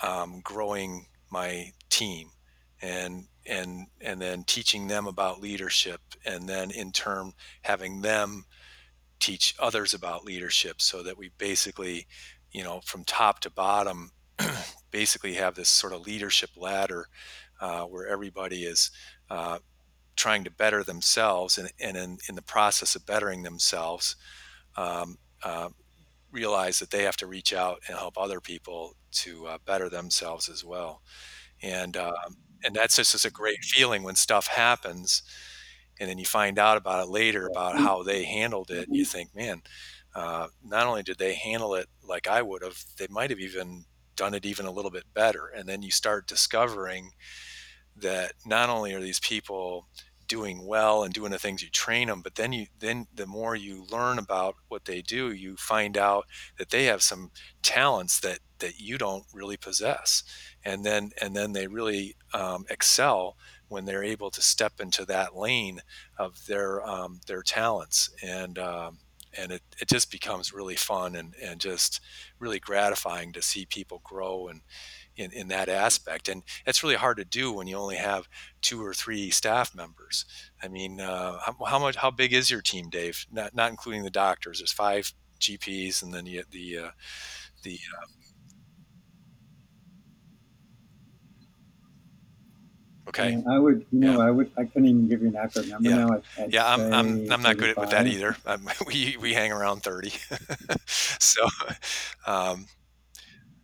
A: um, growing my team and and and then teaching them about leadership and then in turn having them teach others about leadership so that we basically you know from top to bottom basically have this sort of leadership ladder uh, where everybody is uh, trying to better themselves and, and in, in, the process of bettering themselves um, uh, realize that they have to reach out and help other people to uh, better themselves as well. And um, and that's just a great feeling when stuff happens and then you find out about it later about how they handled it you think man uh, not only did they handle it like i would have they might have even done it even a little bit better. And then you start discovering that not only are these people doing well and doing the things you train them but then you then the more you learn about what they do you find out that they have some talents that that you don't really possess. And then and then they really um, excel when they're able to step into that lane of their um, their talents. And um, and it, it just becomes really fun and, and just really gratifying to see people grow and in, in that aspect. And it's really hard to do when you only have two or three staff members. I mean, uh, how, how, much, how big is your team, Dave? Not, not including the doctors. There's five GPs, and then you the uh, the. Uh, Okay.
B: And I would, you know, yeah. I would, I couldn't even give you an accurate number
A: yeah.
B: now. I'd,
A: I'd yeah, I'm, I'm, I'm not good with that either. Um, we, we hang around 30. so, um,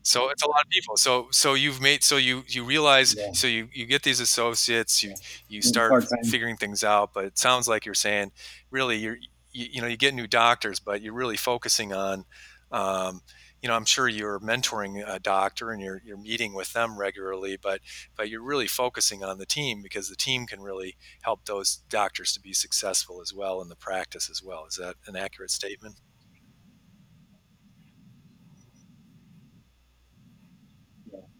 A: so it's a lot of people. So so you've made so you you realize yeah. so you you get these associates, you you start figuring things out. But it sounds like you're saying really you're you, you know you get new doctors, but you're really focusing on. Um, you know, I'm sure you're mentoring a doctor and you're you're meeting with them regularly, but but you're really focusing on the team because the team can really help those doctors to be successful as well in the practice as well. Is that an accurate statement?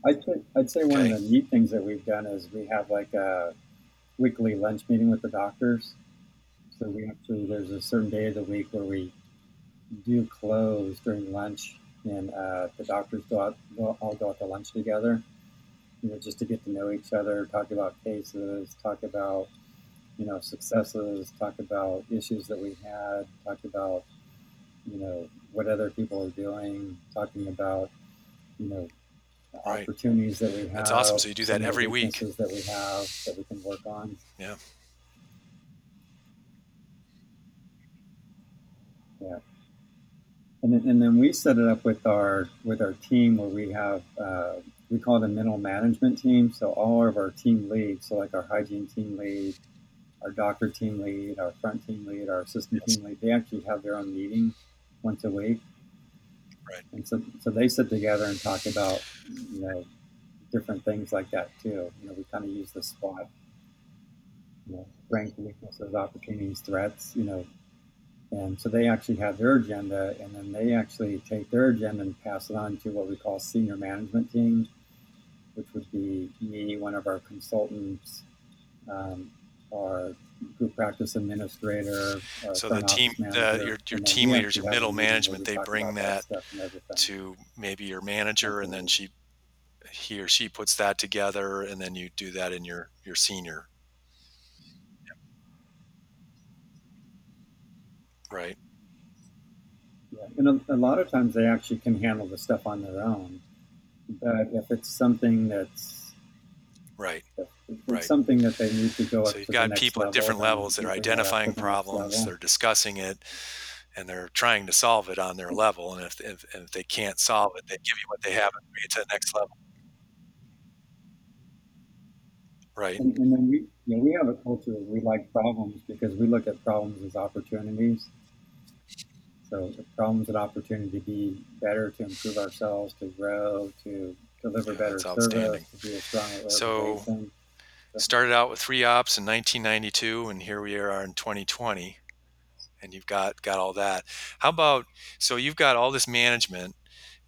B: I'd say, I'd say one of the neat things that we've done is we have like a weekly lunch meeting with the doctors. So we actually there's a certain day of the week where we do close during lunch, and uh, the doctors go out, go, all go out to lunch together. You know, just to get to know each other, talk about cases, talk about you know successes, talk about issues that we had, talk about you know what other people are doing, talking about you know
A: Right.
B: opportunities that we have.
A: That's awesome. So you do that
B: some of the
A: every week.
B: that we have that we can work on.
A: Yeah.
B: Yeah. And then, and then we set it up with our with our team where we have uh, we call it a middle management team. So all of our team leads, so like our hygiene team lead, our doctor team lead, our front team lead, our assistant
A: Yes.
B: team lead, they actually have their own meeting once a week.
A: Right.
B: And so so they sit together and talk about you know different things like that too. You know, we kind of use the SWOT, you know, weaknesses, opportunities, threats. You know, and so they actually have their agenda, and then they actually take their agenda and pass it on to what we call senior management team, which would be me, one of our consultants, um, our group practice administrator. our
A: So the team, the, uh,
B: manager,
A: your your team leaders, your middle management, they bring that
B: everything.
A: to maybe your manager, and then she, he or she puts that together, and then you do that in your your senior. Right.
B: Yeah, and a, a lot of times they actually can handle the stuff on their own. But if it's something that's
A: Right.
B: It's
A: Right.
B: something that they need to go
A: So
B: to
A: you've got people at different levels that are identifying problems, they're discussing it, and they're trying to solve it on their level. And if if, if they can't solve it, they give you what they have and bring it to the next level. Right.
B: And, and then we, you know, we have a culture where we like problems because we look at problems as opportunities. So problems and opportunity to be better, to improve ourselves, to grow, to deliver
A: Yeah,
B: better service, to be a stronger
A: So
B: organization.
A: Started out with three ops in 1992, and here we are in 2020, and you've got got all that. How about so you've got all this management,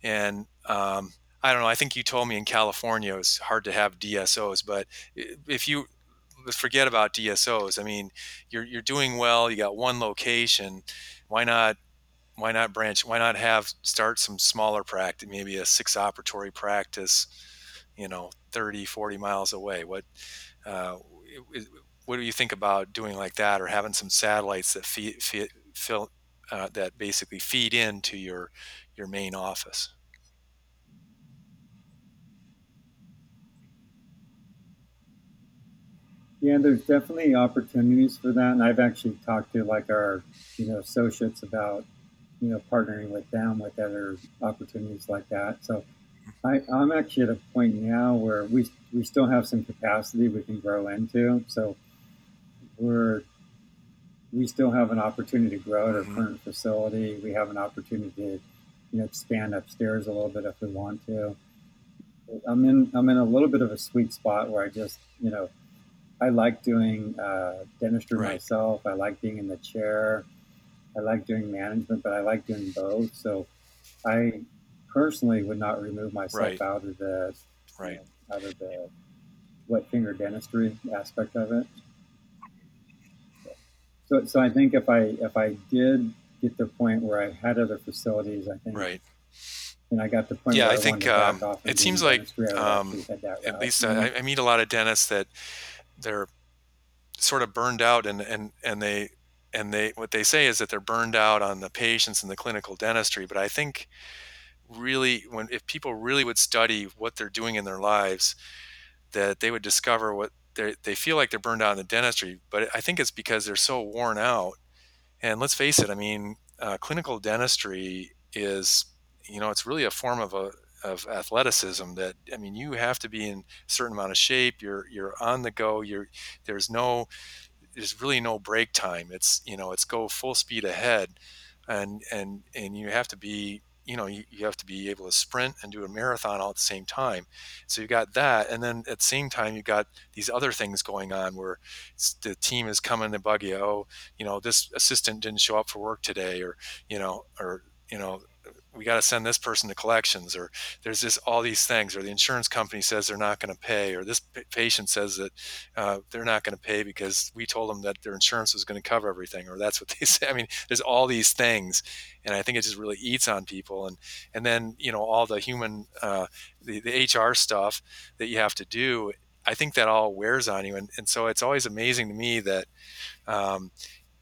A: and um, I don't know. I think you told me in California it's hard to have DSOs, but if you forget about DSOs, I mean, you're you're doing well. You got one location. Why not? Why not branch? Why not have start some smaller practice, maybe a six operatory practice, you know, 30, 40 miles away? What uh, what do you think about doing like that, or having some satellites that feed, feed fill uh, that basically feed into your your main office?
B: Yeah, there's definitely opportunities for that, and I've actually talked to like our, you know, associates about, you know, partnering with them with other opportunities like that. So I, I'm actually at a point now where we we still have some capacity we can grow into. So we're we still have an opportunity to grow at our
A: Mhm.
B: current facility. We have an opportunity to, you know, expand upstairs a little bit if we want to. I'm in I'm in a little bit of a sweet spot where I just, you know, I like doing uh, dentistry
A: Right.
B: myself. I like being in the chair. I like doing management, but I like doing both. So I personally would not remove myself
A: Right.
B: out of the
A: Right.
B: out of the wet finger dentistry aspect of it. So, so I think if I if I did get to the point where I had other facilities, I think,
A: Right.
B: and I got to the point
A: Yeah,
B: where
A: I
B: I,
A: think, um, it seems like,
B: dentistry, I would
A: um,
B: actually head that
A: At least? I, I meet a lot of dentists that they're sort of burned out, and and and they and they what they say is that they're burned out on the patients and the clinical dentistry. But I think really when if people really would study what they're doing in their lives, that they would discover what they they feel like they're burned out in the dentistry. But I think it's because they're so worn out. And let's face it, I mean, uh, clinical dentistry is you know it's really a form of a of athleticism that I mean you have to be in a certain amount of shape. You're you're on the go. You're there's no there's really no break time. It's you know it's go full speed ahead, and and and you have to be you know you, you have to be able to sprint and do a marathon all at the same time. So you got that, and then at the same time you got these other things going on where the team is coming to bug you. Oh, you know this assistant didn't show up for work today, or you know or you know we got to send this person to collections or there's this all these things or the insurance company says they're not going to pay or this p- patient says that uh, they're not going to pay because we told them that their insurance was going to cover everything or that's what they say. I mean there's all these things and i think it just really eats on people and and then you know all the human uh, the, the hr stuff that you have to do i think that all wears on you and, and so it's always amazing to me that um,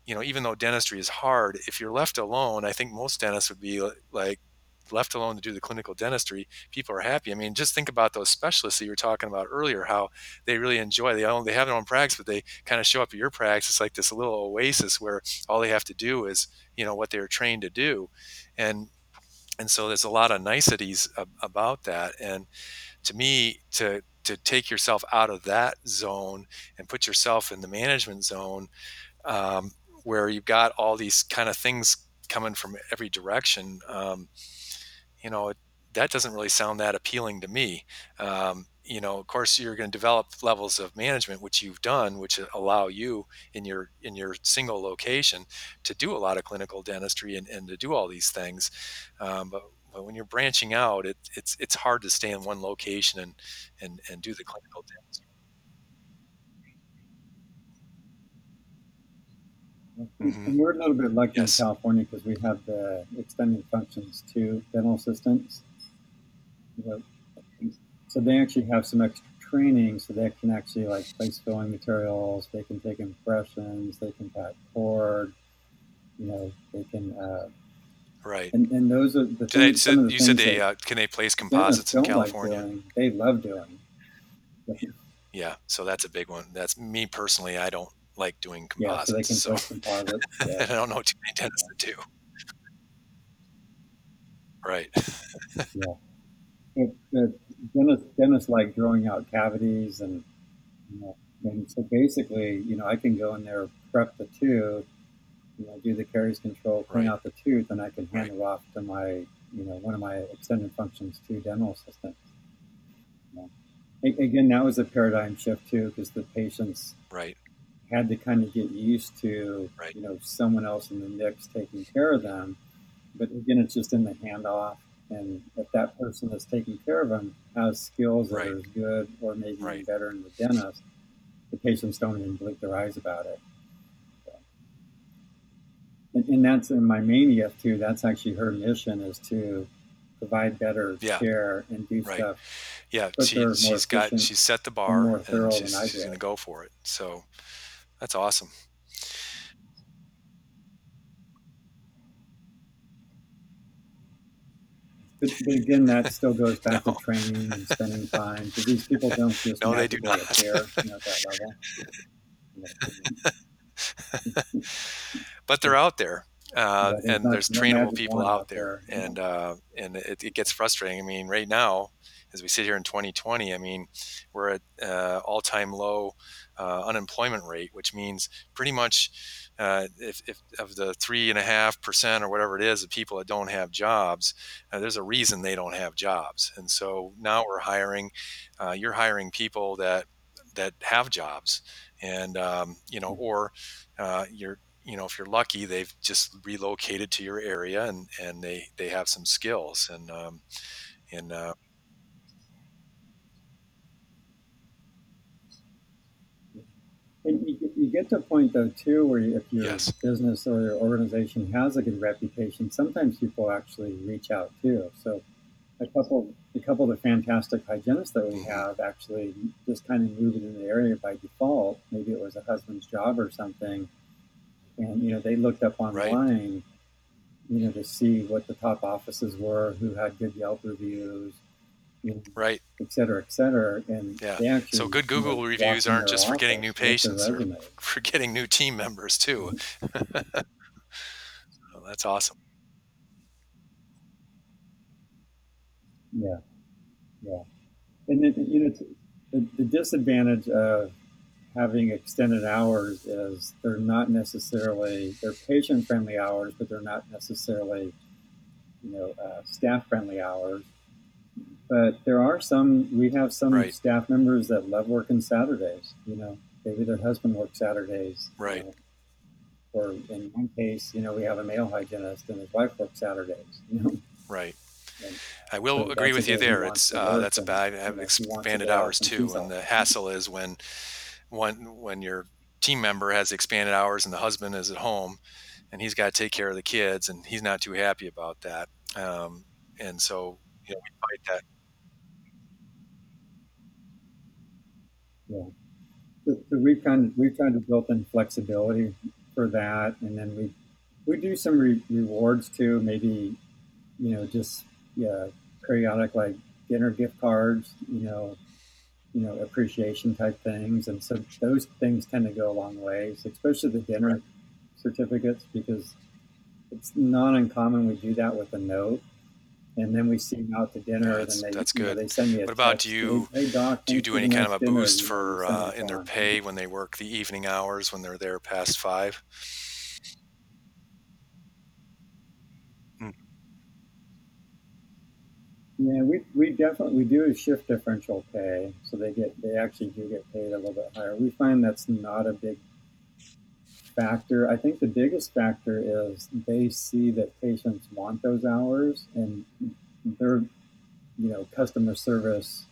A: you know, even though dentistry is hard, if you're left alone, I think most dentists would be like left alone to do the clinical dentistry. People are happy. I mean, just think about those specialists that you were talking about earlier, how they really enjoy. They own, they have their own practice, but they kind of show up at your practice. It's like this little oasis where all they have to do is, you know, what they're trained to do, and and so there's a lot of niceties about that. And to me, to to take yourself out of that zone and put yourself in the management zone um, where you've got all these kind of things coming from every direction, um, you know, that doesn't really sound that appealing to me. Um, you know, of course, you're going to develop levels of management, which you've done, which allow you in your in your single location to do a lot of clinical dentistry and, and to do all these things. Um, but but when you're branching out, it, it's it's hard to stay in one location and and and do the clinical dentistry.
B: Mm-hmm. And we're a little bit lucky yes. in California because we have the extended functions to dental assistants. You know, so they actually have some extra training, so they can actually like place filling materials. They can take impressions. They can pack cord. You know, they can. Uh,
A: right.
B: And, and those are the
A: things. They, so the you said they uh, can they place composites in California?
B: Like doing, they love doing.
A: yeah, so that's a big one. That's me personally. I don't like doing composites.
B: Yeah, so they can so.
A: Yeah. I don't know too many dentists that do. Right.
B: yeah. It, it, dentists, dentists like drawing out cavities and, you know, and so basically, you know, I can go in there, prep the tooth, you know, do the caries control, clean right. out the tooth, and I can hand right. it off to my, you know, one of my extended functions to dental assistants. Again, that was a paradigm shift too, because the patients
A: right
B: had to kind of get used to,
A: right.
B: you know, someone else in the mix taking care of them. But again, it's just in the handoff. And if that person that's taking care of them has skills that right. are as good or maybe right. better than the dentist, the patients don't even blink their eyes about it. So. And, and, that's in my main EF2, that's actually her mission is to provide better yeah. care and do
A: right.
B: stuff.
A: Yeah, she, has got she's set the bar and, and she's, she's going to go for it. So that's awesome.
B: But, but again, that still goes back no. to training and spending time because these people don't just
A: no, they do not
B: care you know, that
A: level. but they're out there. Uh, and there's trainable people out there, there and uh, and it, it, gets frustrating. I mean, right now, as we sit here in 2020, I mean, we're at uh, all-time low uh, unemployment rate, which means pretty much uh, if, if, of the three and a half percent or whatever it is of people that don't have jobs, uh, there's a reason they don't have jobs. And so now we're hiring, uh, you're hiring people that that have jobs, and um, you know, or uh, you're you know if you're lucky they've just relocated to your area and and they they have some skills and um, and uh,
B: And you, you get to a point though too where if your yes. business or your organization has a good reputation, sometimes people actually reach out too. So a couple a couple of the fantastic hygienists that we mm-hmm. have actually just kind of moved in the area by default. Maybe it was a husband's job or something, and you know they looked up online, right. you know, to see what the top offices were, who had good Yelp reviews,
A: right.
B: et cetera et cetera. And
A: yeah. so good google you know, reviews aren't just for getting new patients or for getting new team members too. Mm-hmm. that's awesome.
B: Yeah. Yeah. And it, you know the, the disadvantage of having extended hours is they're not necessarily they're patient friendly hours but they're not necessarily you know uh, staff friendly hours but there are some, we have some right. staff members that love working Saturdays. You know, maybe their husband works Saturdays.
A: Right.
B: or in one case, you know, we have a male hygienist and his wife works Saturdays. You know,
A: Right.
B: And
A: I will
B: so
A: agree with you there. It's uh, that's a bad. I have
B: know, he wants to
A: expanded hours too, and the hassle is when when when your team member has expanded hours and the husband is at home, and he's got to take care of the kids, and he's not too happy about that. Um, and so you know we fight that.
B: Yeah. So, so we've kind of we've kind of built in flexibility for that, and then we we do some re- rewards too. Maybe you know just yeah periodic like dinner gift cards. You know you know appreciation type things, and so those things tend to go a long ways, especially the dinner certificates because it's not uncommon we do that with a note and then we see them out to dinner
A: That's
B: they
A: that's
B: you know
A: good.
B: they send me a
A: What about do
B: text hey,
A: you do you do any kind of a boost
B: you know you
A: for uh, in their pay when they work the evening hours when they're there past five?
B: Yeah we, we definitely we do a shift differential pay so they get they actually do get paid a little bit higher we find that's not a big factor i think the biggest factor is they see that patients want those hours and they're you know customer service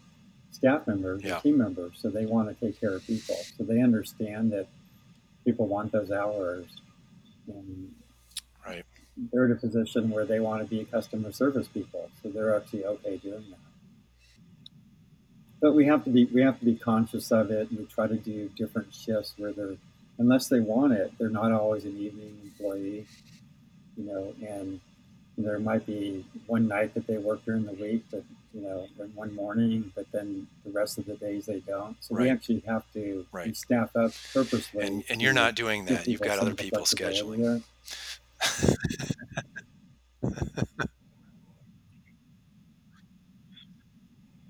B: staff members
A: Yeah.
B: team members so they want to take care of people so they understand that people want those hours and
A: Right.
B: They're in a position where they want to be customer service people so they're actually okay doing that but we have to be we have to be conscious of it and we try to do different shifts where they're unless they want it they're not always an evening employee you know and there might be one night that they work during the week but you know one morning but then the rest of the days they don't so we actually have to
A: Right.
B: staff up purposely
A: And and you're not doing that. You've got other people scheduling.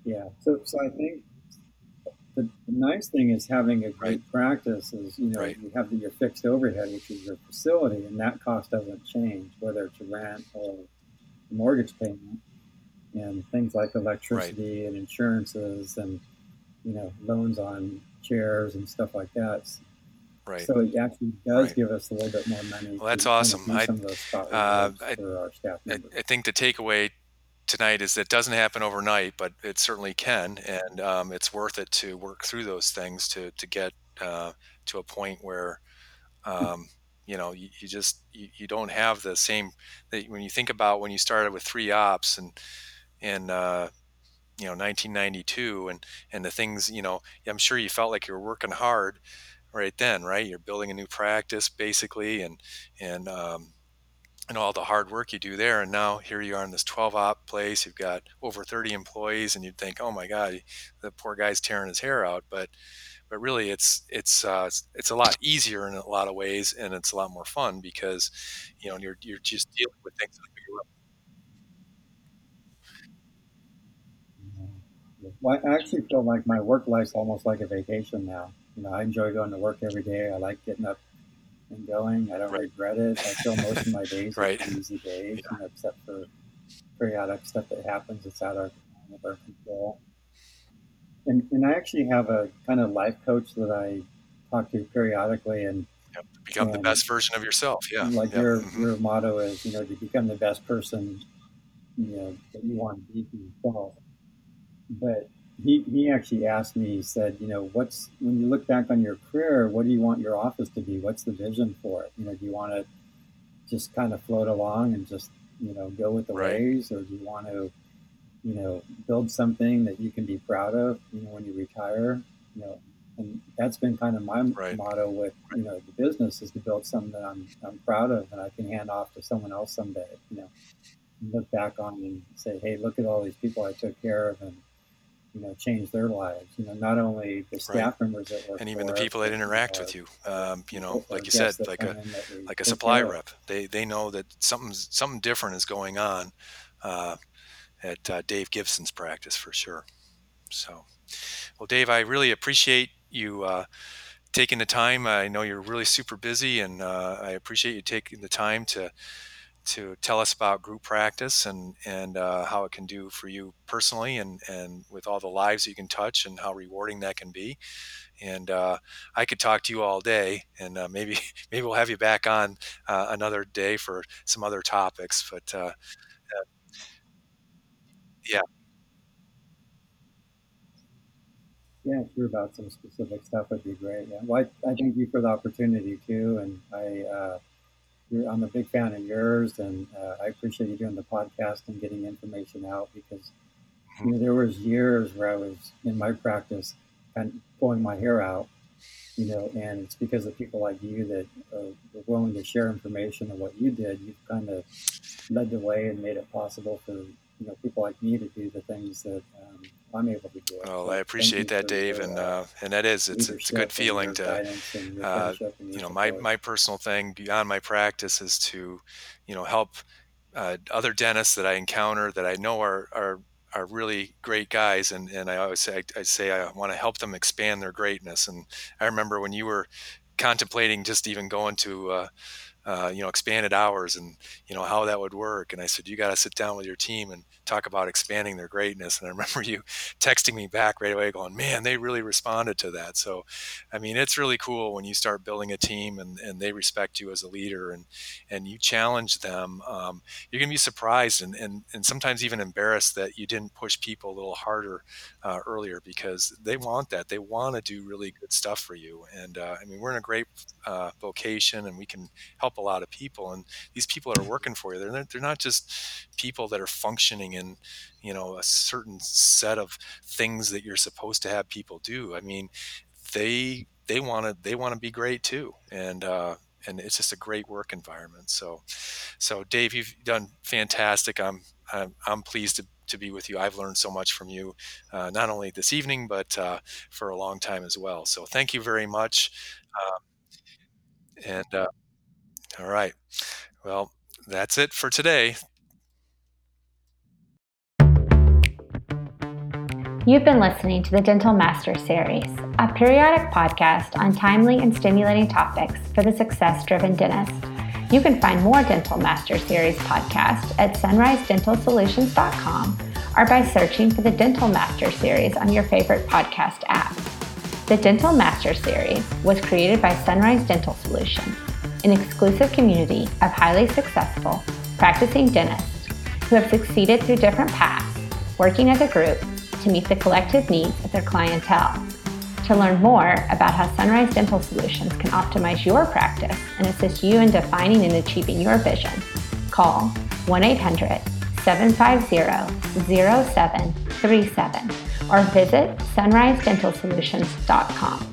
B: Yeah so so i think the, the nice thing is having a
A: Right.
B: great practice is you know
A: Right.
B: you have your fixed overhead which is your facility and that cost doesn't change whether it's rent or mortgage payment and things like
A: Right.
B: electricity and insurances and you know loans on chairs and stuff like that
A: Right.
B: so it actually does
A: Right.
B: give us a little bit more money
A: Well, that's
B: to kind of
A: awesome. I
B: some of those spot
A: uh, I I, I think the takeaway tonight is that it doesn't happen overnight, but it certainly can, and um, it's worth it to work through those things to to get uh, to a point where um, you know you, you just you, you don't have the same that when you think about when you started with three ops and and uh, you know 1992 and and the things you know I'm sure you felt like you were working hard right then, right? You're building a new practice basically, and and um, and all the hard work you do there. And now here you are in this 12 op place. You've got over 30 employees, and you'd think, oh my god, the poor guy's tearing his hair out. But but really, it's it's uh, it's, a lot easier in a lot of ways, and it's a lot more fun because you know you're you're just dealing with things
B: well i actually feel like my work life's almost like a vacation now you know i enjoy going to work every day i like getting up and going i don't
A: Right.
B: regret it i feel most of my days are
A: Right.
B: pretty easy days
A: Yeah.
B: you know except for periodic stuff that happens It's out of out of our control and, and I actually have a kind of life coach that I talk to periodically, and
A: Yep. Become the best version of yourself. Yeah.
B: like
A: Yeah.
B: your
A: hmm
B: your motto is, you know, to become the best person, you know, that you want to be for yourself. But he he actually asked me, he said, you know, what's when you look back on your career, what do you want your office to be? What's the vision for it? You know, do you want to just kind of float along and just you know go with the
A: Right.
B: waves, or do you want to you know, build something that you can be proud of, you know, when you retire, you know, and that's been kind of my
A: Right.
B: motto with, you know, the business is to build something that I'm, I'm proud of and I can hand off to someone else someday, you know, look back on and say, Hey, look at all these people I took care of and, you know, change their lives, you know, not only the
A: Right.
B: staff members that work
A: And even the
B: for us,
A: people that
B: but, you know,
A: interact with you, um, you know, like you said, like a
B: in that we
A: like a supply
B: care
A: rep. They they know that something's something different is going on uh, at uh, Dave Gibson's practice for sure. So, well, Dave, I really appreciate you uh, taking the time. I know you're really super busy, and uh, I appreciate you taking the time to to tell us about group practice and and uh, how it can do for you personally, and and with all the lives you can touch, and how rewarding that can be. And uh, I could talk to you all day, and uh, maybe maybe we'll have you back on uh, another day for some other topics. But uh, Yeah.
B: Yeah, sure. About some specific stuff would be great. Yeah. Well, I, I thank you for the opportunity too, and I uh, I'm a big fan of yours, and uh, I appreciate you doing the podcast and getting information out because you know, there was years where I was in my practice and pulling my hair out, you know, and it's because of people like you that were willing to share information of what you did. You've kind of led the way and made it possible for you know people like me to do the things that um, I'm able to do.
A: Well, so I appreciate that, Dave, and uh, and that is it's it's a good feeling to uh, you know my my personal thing beyond my practice is to you know help uh, other dentists that I encounter that I know are are are really great guys and, and I always say I, I say I want to help them expand their greatness and I remember when you were contemplating just even going to uh, you know, expanded hours and, you know, how that would work. And I said, you got to sit down with your team and talk about expanding their greatness. And I remember you texting me back right away going, man, they really responded to that. So, I mean, it's really cool when you start building a team and, and they respect you as a leader and, and you challenge them. Um, you're going to be surprised and, and, and sometimes even embarrassed that you didn't push people a little harder uh, earlier because they want that. They want to do really good stuff for you. And uh, I mean, we're in a great uh, vocation and we can help a lot of people and these people that are working for you they're, they're not just people that are functioning in you know a certain set of things that you're supposed to have people do i mean they they want to they want to be great too and uh and it's just a great work environment so so dave you've done fantastic i'm i'm, I'm pleased to to be with you. I've learned so much from you, uh, not only this evening, but uh, for a long time as well. So thank you very much. Uh, and uh, all right. Well, that's it for today.
C: You've been listening to the Dental Master Series, a periodic podcast on timely and stimulating topics for the success driven dentist. You can find more Dental Master Series podcasts at sunrisedentalsolutions.com or by searching for the Dental Master Series on your favorite podcast app. The Dental Master Series was created by Sunrise Dental Solutions an exclusive community of highly successful practicing dentists who have succeeded through different paths, working as a group to meet the collective needs of their clientele. To learn more about how Sunrise Dental Solutions can optimize your practice and assist you in defining and achieving your vision, call 1 800 750 0737 or visit sunrisedentalsolutions.com.